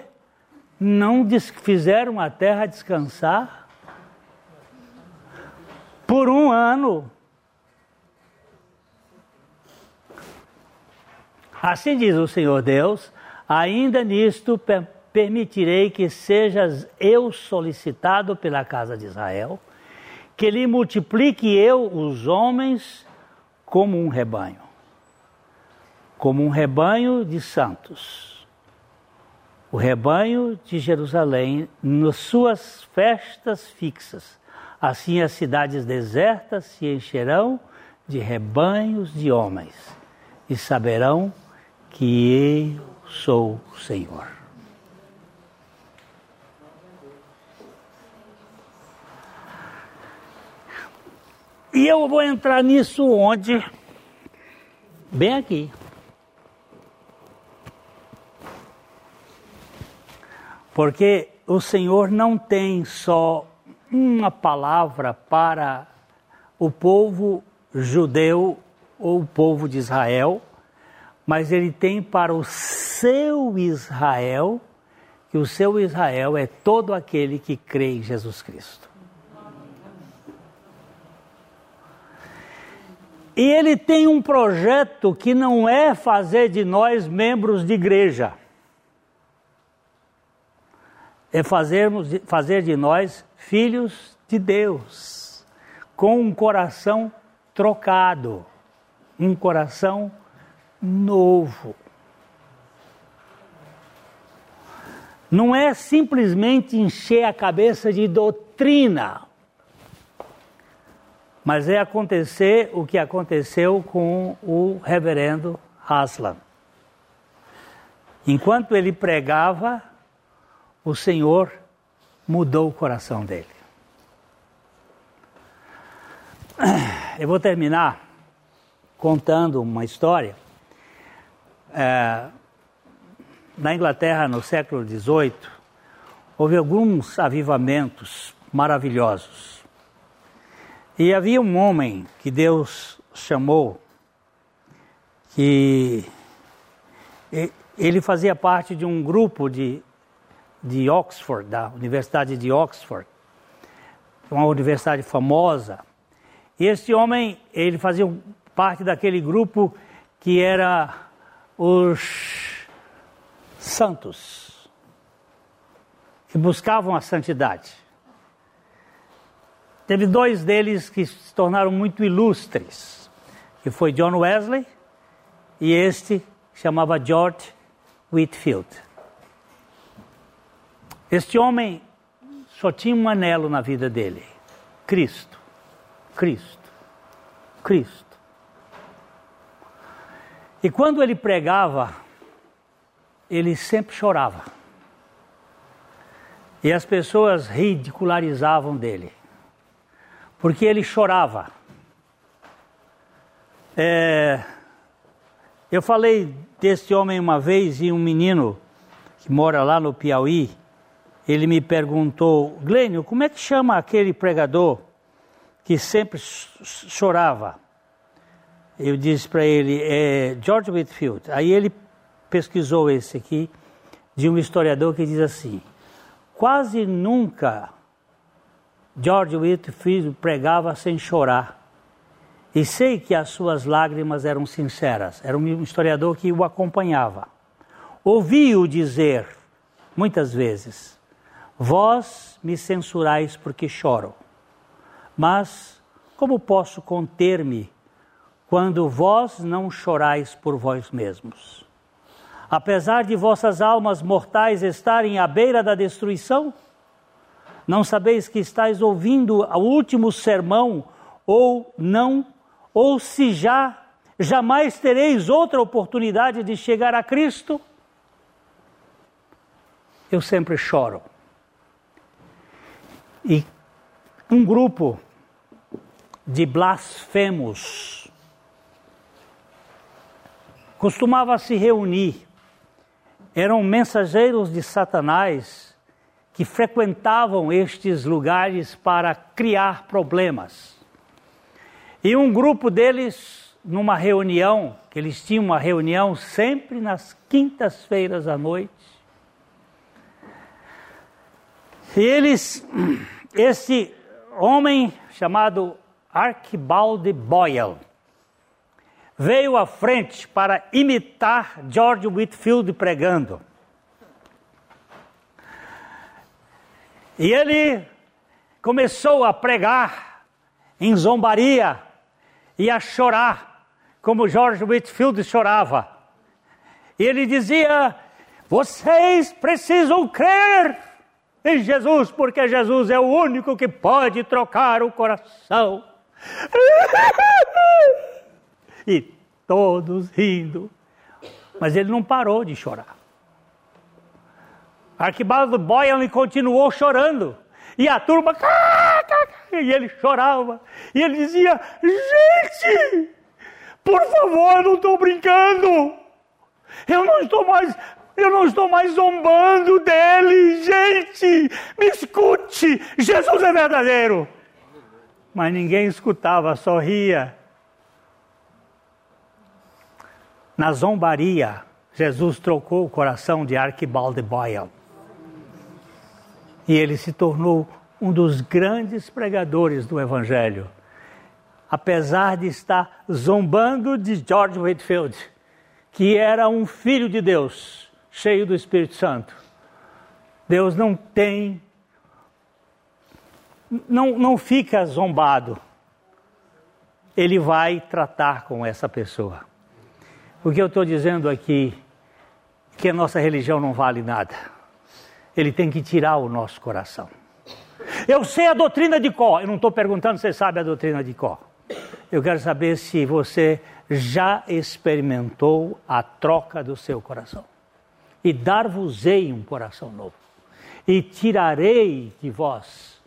não fizeram a terra descansar por um ano. Assim diz o Senhor Deus: ainda nisto permitirei que sejas eu solicitado pela casa de Israel, que lhe multiplique eu os homens como um rebanho, como um rebanho de santos o rebanho de Jerusalém nas suas festas fixas. Assim as cidades desertas se encherão de rebanhos de homens e saberão que eu sou o Senhor. E eu vou entrar nisso onde? Bem aqui. Porque o Senhor não tem só uma palavra para o povo judeu ou o povo de Israel, mas ele tem para o seu Israel, que o seu Israel é todo aquele que crê em Jesus Cristo. E ele tem um projeto que não é fazer de nós membros de igreja é fazermos, fazer de nós filhos de Deus, com um coração trocado, um coração novo. Não é simplesmente encher a cabeça de doutrina, mas é acontecer o que aconteceu com o reverendo Haslam. Enquanto ele pregava, o Senhor mudou o coração dele. Eu vou terminar contando uma história. É, na Inglaterra, no século XVIII, houve alguns avivamentos maravilhosos. E havia um homem que Deus chamou que ele fazia parte de um grupo de, de Oxford, da Universidade de Oxford, uma universidade famosa. E este homem, ele fazia parte daquele grupo que era os santos, que buscavam a santidade. Teve dois deles que se tornaram muito ilustres, que foi John Wesley e este chamava George Whitfield. Este homem só tinha um anelo na vida dele: Cristo, Cristo, Cristo. E quando ele pregava, ele sempre chorava. E as pessoas ridicularizavam dele porque ele chorava. É, eu falei deste homem uma vez e um menino que mora lá no Piauí, ele me perguntou, Glênio, como é que chama aquele pregador que sempre chorava? Eu disse para ele, é George Whitfield. Aí ele pesquisou esse aqui, de um historiador que diz assim: quase nunca George Whitefield pregava sem chorar. E sei que as suas lágrimas eram sinceras. Era um historiador que o acompanhava. Ouvi-o dizer, muitas vezes: Vós me censurais porque choro. Mas como posso conter-me quando vós não chorais por vós mesmos? Apesar de vossas almas mortais estarem à beira da destruição, não sabeis que estáis ouvindo o último sermão, ou não, ou se já, jamais tereis outra oportunidade de chegar a Cristo? Eu sempre choro. E um grupo de blasfemos costumava se reunir, eram mensageiros de Satanás que frequentavam estes lugares para criar problemas. E um grupo deles, numa reunião, que eles tinham uma reunião sempre nas quintas-feiras à noite, e eles, esse homem chamado Archibald Boyle, veio à frente para imitar George Whitfield pregando. E ele começou a pregar em zombaria e a chorar, como George Whitfield chorava. E ele dizia: Vocês precisam crer em Jesus, porque Jesus é o único que pode trocar o coração. e todos rindo. Mas ele não parou de chorar. Arquibaldo Boyan continuou chorando. E a turma, e ele chorava. E ele dizia: Gente, por favor, eu não estou brincando. Eu não estou mais, eu não estou mais zombando dele. Gente, me escute. Jesus é verdadeiro. Mas ninguém escutava, só ria. Na zombaria, Jesus trocou o coração de Arquibaldo Boyle e ele se tornou um dos grandes pregadores do Evangelho. Apesar de estar zombando de George Whitfield, que era um filho de Deus, cheio do Espírito Santo. Deus não tem, não, não fica zombado. Ele vai tratar com essa pessoa. O que eu estou dizendo aqui, que a nossa religião não vale nada ele tem que tirar o nosso coração. Eu sei a doutrina de Có, eu não estou perguntando se você sabe a doutrina de Có. Eu quero saber se você já experimentou a troca do seu coração. E dar-vos-ei um coração novo. E tirarei de vós.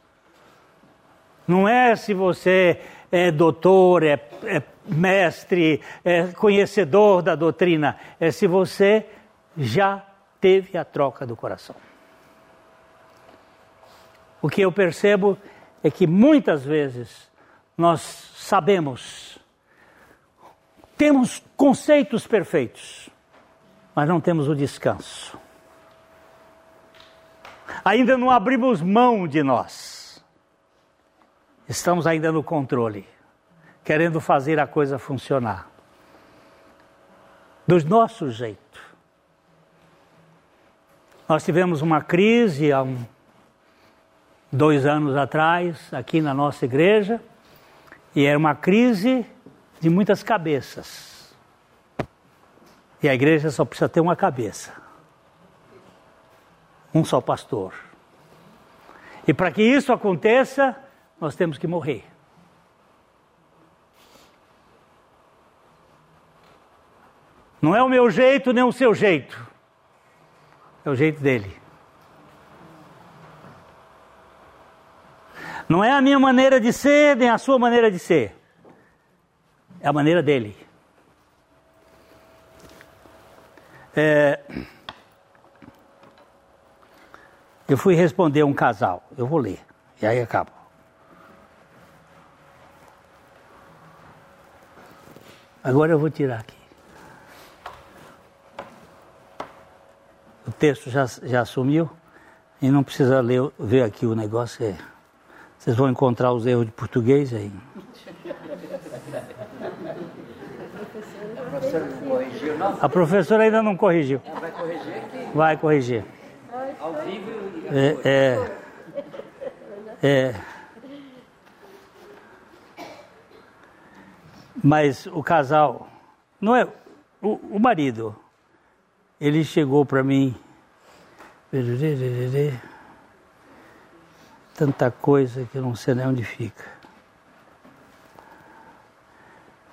Não é se você é doutor, é, é mestre, é conhecedor da doutrina. É se você já teve a troca do coração. O que eu percebo é que muitas vezes nós sabemos Temos conceitos perfeitos, mas não temos o descanso. Ainda não abrimos mão de nós. Estamos ainda no controle, querendo fazer a coisa funcionar. Do nosso jeito. Nós tivemos uma crise há um, dois anos atrás, aqui na nossa igreja, e era uma crise de muitas cabeças. E a igreja só precisa ter uma cabeça. Um só pastor. E para que isso aconteça, nós temos que morrer. Não é o meu jeito nem o seu jeito. É o jeito dele. Não é a minha maneira de ser, nem a sua maneira de ser. É a maneira dele. É... Eu fui responder um casal, eu vou ler, e aí acabo. Agora eu vou tirar aqui. O texto já, já sumiu e não precisa ler, ver aqui o negócio. É, vocês vão encontrar os erros de português aí. A professora não corrigiu, não? A professora ainda não corrigiu. Ela vai corrigir aqui? Vai corrigir. Ao vivo e é, é, é. Mas o casal, não é o, o marido, ele chegou para mim. Tanta coisa que eu não sei nem onde fica. Aí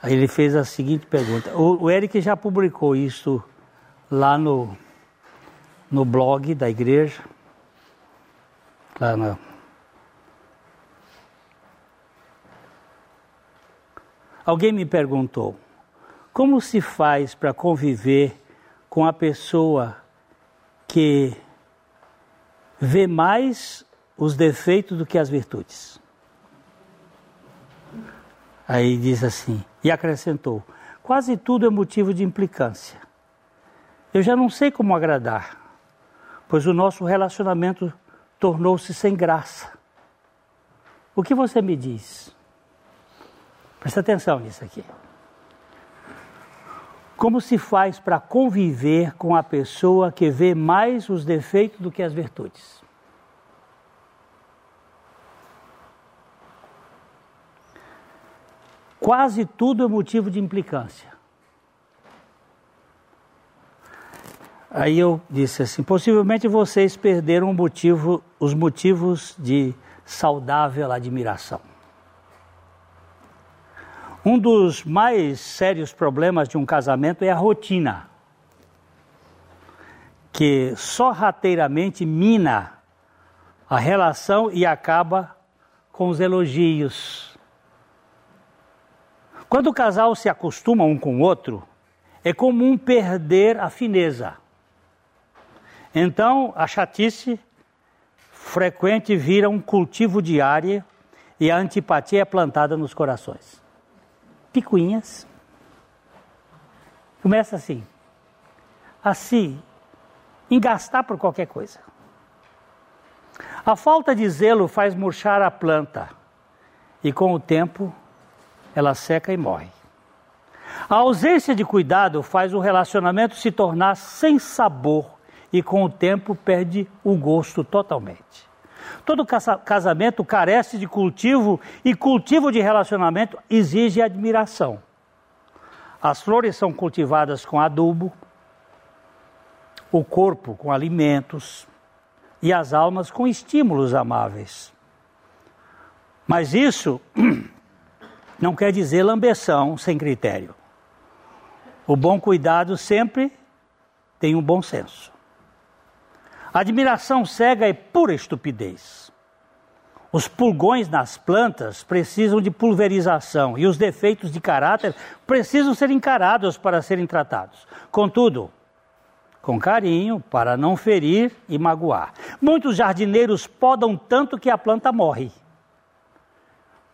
ele fez a seguinte pergunta. O, o Eric já publicou isso lá no, no blog da igreja. Lá na. Alguém me perguntou: como se faz para conviver com a pessoa que vê mais os defeitos do que as virtudes? Aí diz assim, e acrescentou: quase tudo é motivo de implicância. Eu já não sei como agradar, pois o nosso relacionamento tornou-se sem graça. O que você me diz? Presta atenção nisso aqui. Como se faz para conviver com a pessoa que vê mais os defeitos do que as virtudes? Quase tudo é motivo de implicância. Aí eu disse assim: possivelmente vocês perderam motivo, os motivos de saudável admiração. Um dos mais sérios problemas de um casamento é a rotina, que sorrateiramente mina a relação e acaba com os elogios. Quando o casal se acostuma um com o outro, é comum perder a fineza. Então, a chatice frequente vira um cultivo diário e a antipatia é plantada nos corações. Picuinhas. Começa assim, a se engastar por qualquer coisa. A falta de zelo faz murchar a planta e com o tempo ela seca e morre. A ausência de cuidado faz o relacionamento se tornar sem sabor e com o tempo perde o gosto totalmente. Todo casamento carece de cultivo e cultivo de relacionamento exige admiração. As flores são cultivadas com adubo, o corpo com alimentos e as almas com estímulos amáveis. Mas isso não quer dizer lambeção sem critério. O bom cuidado sempre tem um bom senso. Admiração cega é pura estupidez. Os pulgões nas plantas precisam de pulverização e os defeitos de caráter precisam ser encarados para serem tratados. Contudo, com carinho, para não ferir e magoar. Muitos jardineiros podam tanto que a planta morre.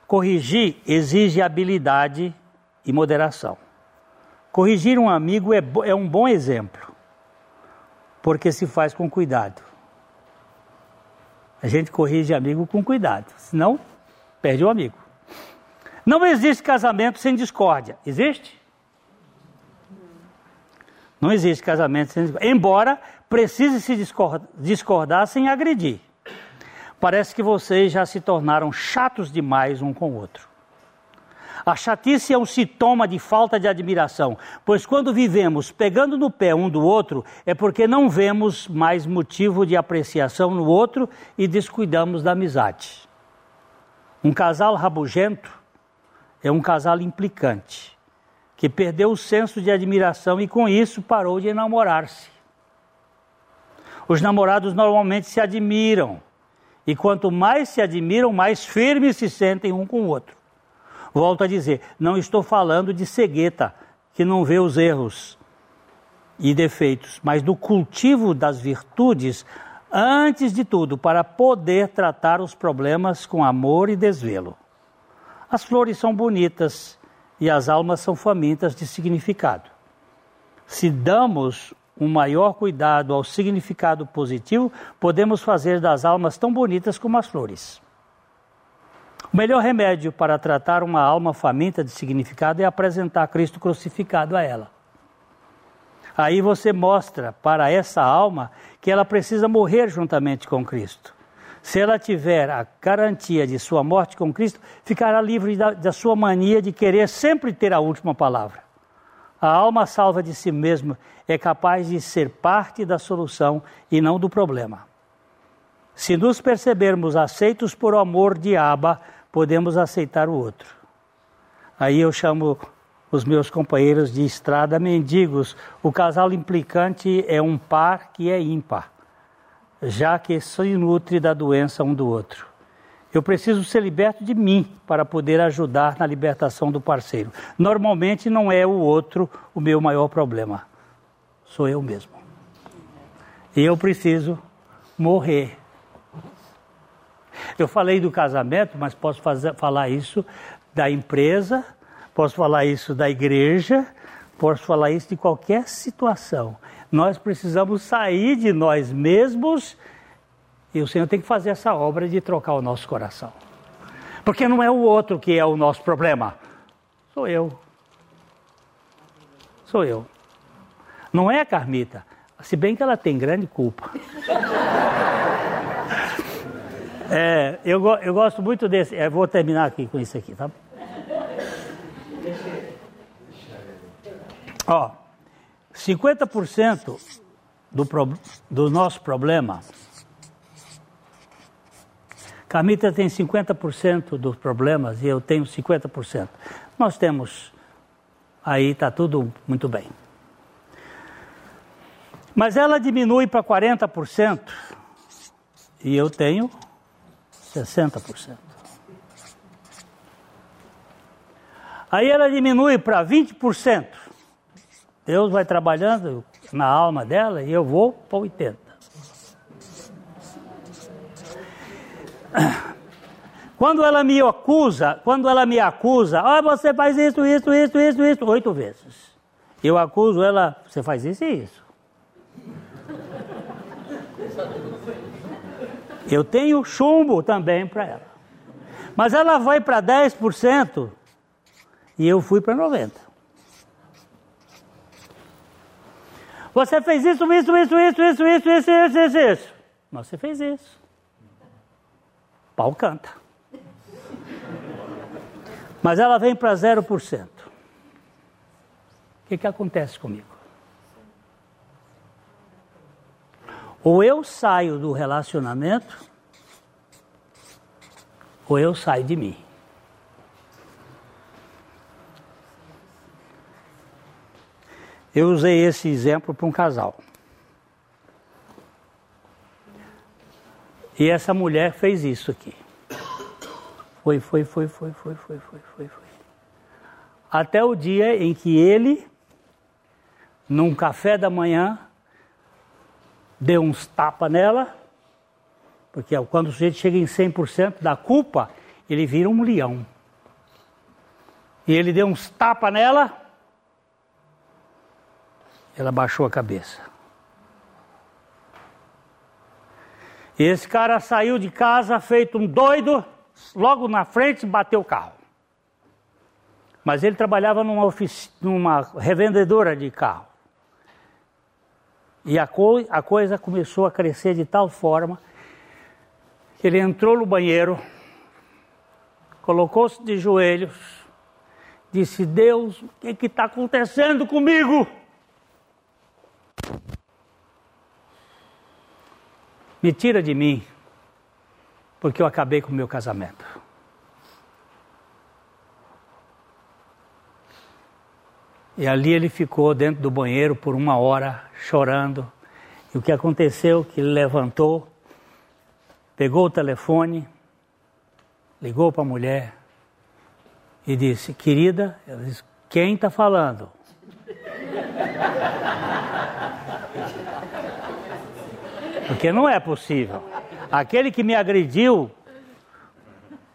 Corrigir exige habilidade e moderação. Corrigir um amigo é, é um bom exemplo, porque se faz com cuidado. A gente corrige amigo com cuidado, senão perde o amigo. Não existe casamento sem discórdia. Existe? Não existe casamento sem discórdia. Embora precise se discordar, discordar sem agredir. Parece que vocês já se tornaram chatos demais um com o outro. A chatice é um sintoma de falta de admiração, pois quando vivemos pegando no pé um do outro, é porque não vemos mais motivo de apreciação no outro e descuidamos da amizade. Um casal rabugento é um casal implicante, que perdeu o senso de admiração e com isso parou de namorar-se. Os namorados normalmente se admiram, e quanto mais se admiram, mais firmes se sentem um com o outro. Volto a dizer, não estou falando de cegueta, que não vê os erros e defeitos, mas do cultivo das virtudes, antes de tudo, para poder tratar os problemas com amor e desvelo. As flores são bonitas e as almas são famintas de significado. Se damos um maior cuidado ao significado positivo, podemos fazer das almas tão bonitas como as flores. O melhor remédio para tratar uma alma faminta de significado é apresentar Cristo crucificado a ela. Aí você mostra para essa alma que ela precisa morrer juntamente com Cristo. Se ela tiver a garantia de sua morte com Cristo, ficará livre da, da sua mania de querer sempre ter a última palavra. A alma salva de si mesma é capaz de ser parte da solução e não do problema. Se nos percebermos aceitos por amor de Abba, podemos aceitar o outro. Aí eu chamo os meus companheiros de estrada mendigos. O casal implicante é um par que é ímpar, já que se nutre da doença um do outro. Eu preciso ser liberto de mim para poder ajudar na libertação do parceiro. Normalmente não é o outro o meu maior problema, sou eu mesmo. E eu preciso morrer eu falei do casamento, mas posso fazer, falar isso da empresa, posso falar isso da igreja, posso falar isso de qualquer situação. Nós precisamos sair de nós mesmos e o Senhor tem que fazer essa obra de trocar o nosso coração. Porque não é o outro que é o nosso problema, sou eu. Sou eu. Não é a Carmita, se bem que ela tem grande culpa. É, eu, eu gosto muito desse. Eu vou terminar aqui com isso aqui, tá? Ó, 50% do, pro, do nosso problema. Camita tem 50% dos problemas e eu tenho 50%. Nós temos. Aí está tudo muito bem. Mas ela diminui para 40% e eu tenho 60%. Aí ela diminui para 20%. Deus vai trabalhando na alma dela e eu vou para 80%. Quando ela me acusa, quando ela me acusa, ah, você faz isso, isso, isso, isso, isso, oito vezes. Eu acuso ela, você faz isso e isso. Eu tenho chumbo também para ela. Mas ela vai para 10% e eu fui para 90%. Você fez isso, isso, isso, isso, isso, isso, isso, isso, isso, isso. Você fez isso. Pau canta. Mas ela vem para 0%. O que, que acontece comigo? Ou eu saio do relacionamento, ou eu saio de mim. Eu usei esse exemplo para um casal. E essa mulher fez isso aqui. Foi, foi, foi, foi, foi, foi, foi, foi, foi. Até o dia em que ele, num café da manhã, deu uns tapas nela, porque quando o sujeito chega em 100% da culpa, ele vira um leão. E ele deu uns tapas nela, Ela baixou a cabeça. E esse cara saiu de casa feito um doido, logo na frente bateu o carro. Mas ele trabalhava numa, numa revendedora de carro. E a, co... a coisa começou a crescer de tal forma que ele entrou no banheiro, colocou-se de joelhos, disse: Deus, o que está acontecendo comigo? Me tira de mim, porque eu acabei com o meu casamento. E ali ele ficou dentro do banheiro por uma hora chorando. E o que aconteceu? Que ele levantou, pegou o telefone, ligou para a mulher e disse: Querida, ela disse, quem está falando? Porque não é possível. Aquele que me agrediu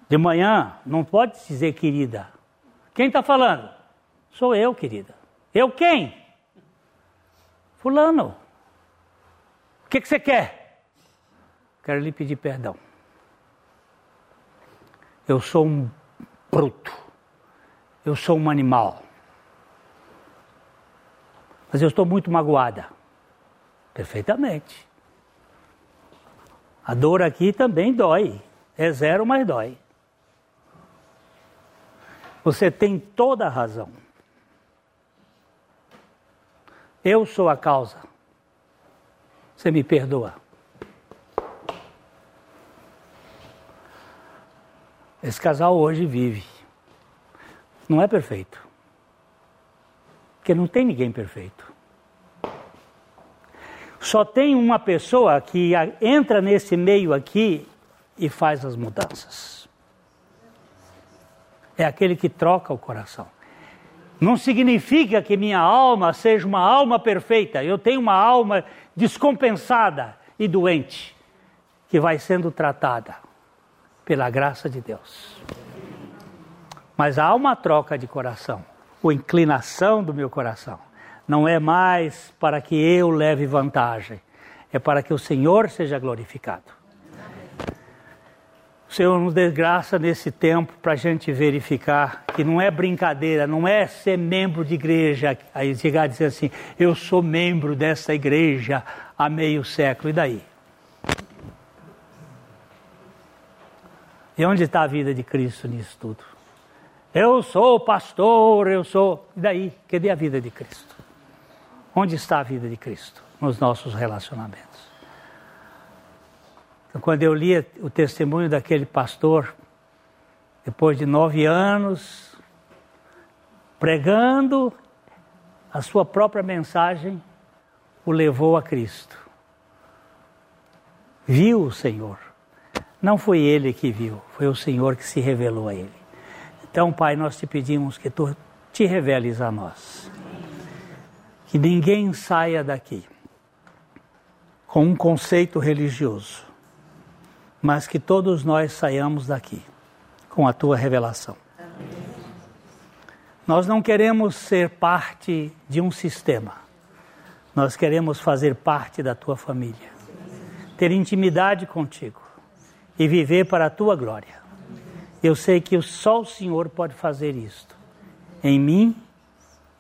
de manhã não pode dizer querida. Quem está falando? Sou eu, querida. Eu quem? Fulano. O que, que você quer? Quero lhe pedir perdão. Eu sou um bruto. Eu sou um animal. Mas eu estou muito magoada. Perfeitamente. A dor aqui também dói. É zero, mas dói. Você tem toda a razão. Eu sou a causa. Você me perdoa. Esse casal hoje vive. Não é perfeito. Porque não tem ninguém perfeito. Só tem uma pessoa que entra nesse meio aqui e faz as mudanças. É aquele que troca o coração. Não significa que minha alma seja uma alma perfeita. Eu tenho uma alma descompensada e doente, que vai sendo tratada pela graça de Deus. Mas há uma troca de coração, ou inclinação do meu coração não é mais para que eu leve vantagem, é para que o Senhor seja glorificado. O Senhor nos dê graça nesse tempo para a gente verificar que não é brincadeira, não é ser membro de igreja, aí chegar a dizer assim, eu sou membro dessa igreja há meio século, e daí? E onde está a vida de Cristo nisso tudo? Eu sou pastor, eu sou. E daí? Cadê a vida de Cristo? Onde está a vida de Cristo? Nos nossos relacionamentos. Quando eu li o testemunho daquele pastor, depois de nove anos, pregando, a sua própria mensagem o levou a Cristo. Viu o Senhor. Não foi ele que viu, foi o Senhor que se revelou a ele. Então, Pai, nós te pedimos que tu te reveles a nós que ninguém saia daqui com um conceito religioso, mas que todos nós saiamos daqui com a tua revelação. Nós não queremos ser parte de um sistema, nós queremos fazer parte da tua família, ter intimidade contigo e viver para a tua glória. Eu sei que só o Senhor pode fazer isto, em mim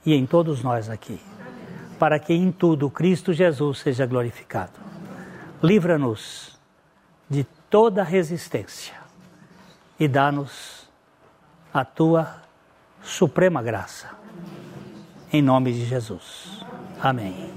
e em todos nós aqui para que em tudo Cristo Jesus seja glorificado. Livra-nos de toda resistência e dá-nos a tua suprema graça. Em nome de Jesus. Amém.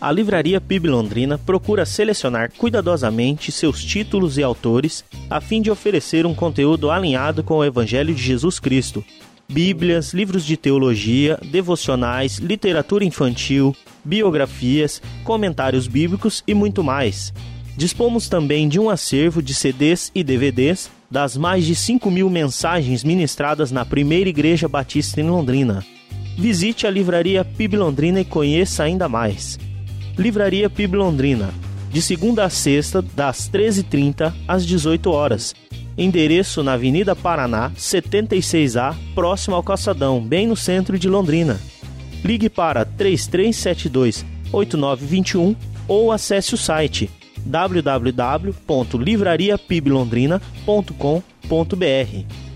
A Livraria PIB Londrina procura selecionar cuidadosamente seus títulos e autores a fim de oferecer um conteúdo alinhado com o Evangelho de Jesus Cristo bíblias, livros de teologia, devocionais, literatura infantil, biografias, comentários bíblicos e muito mais. Dispomos também de um acervo de CDs e DVDs das mais de 5 mil mensagens ministradas na primeira Igreja Batista em Londrina. Visite a Livraria PIB Londrina e conheça ainda mais. Livraria PIB Londrina, de segunda a sexta, das 13h30 às 18 horas endereço na Avenida Paraná, 76A, próximo ao Calçadão, bem no centro de Londrina. Ligue para 3372 8921 ou acesse o site www.livrariapiblondrina.com.br.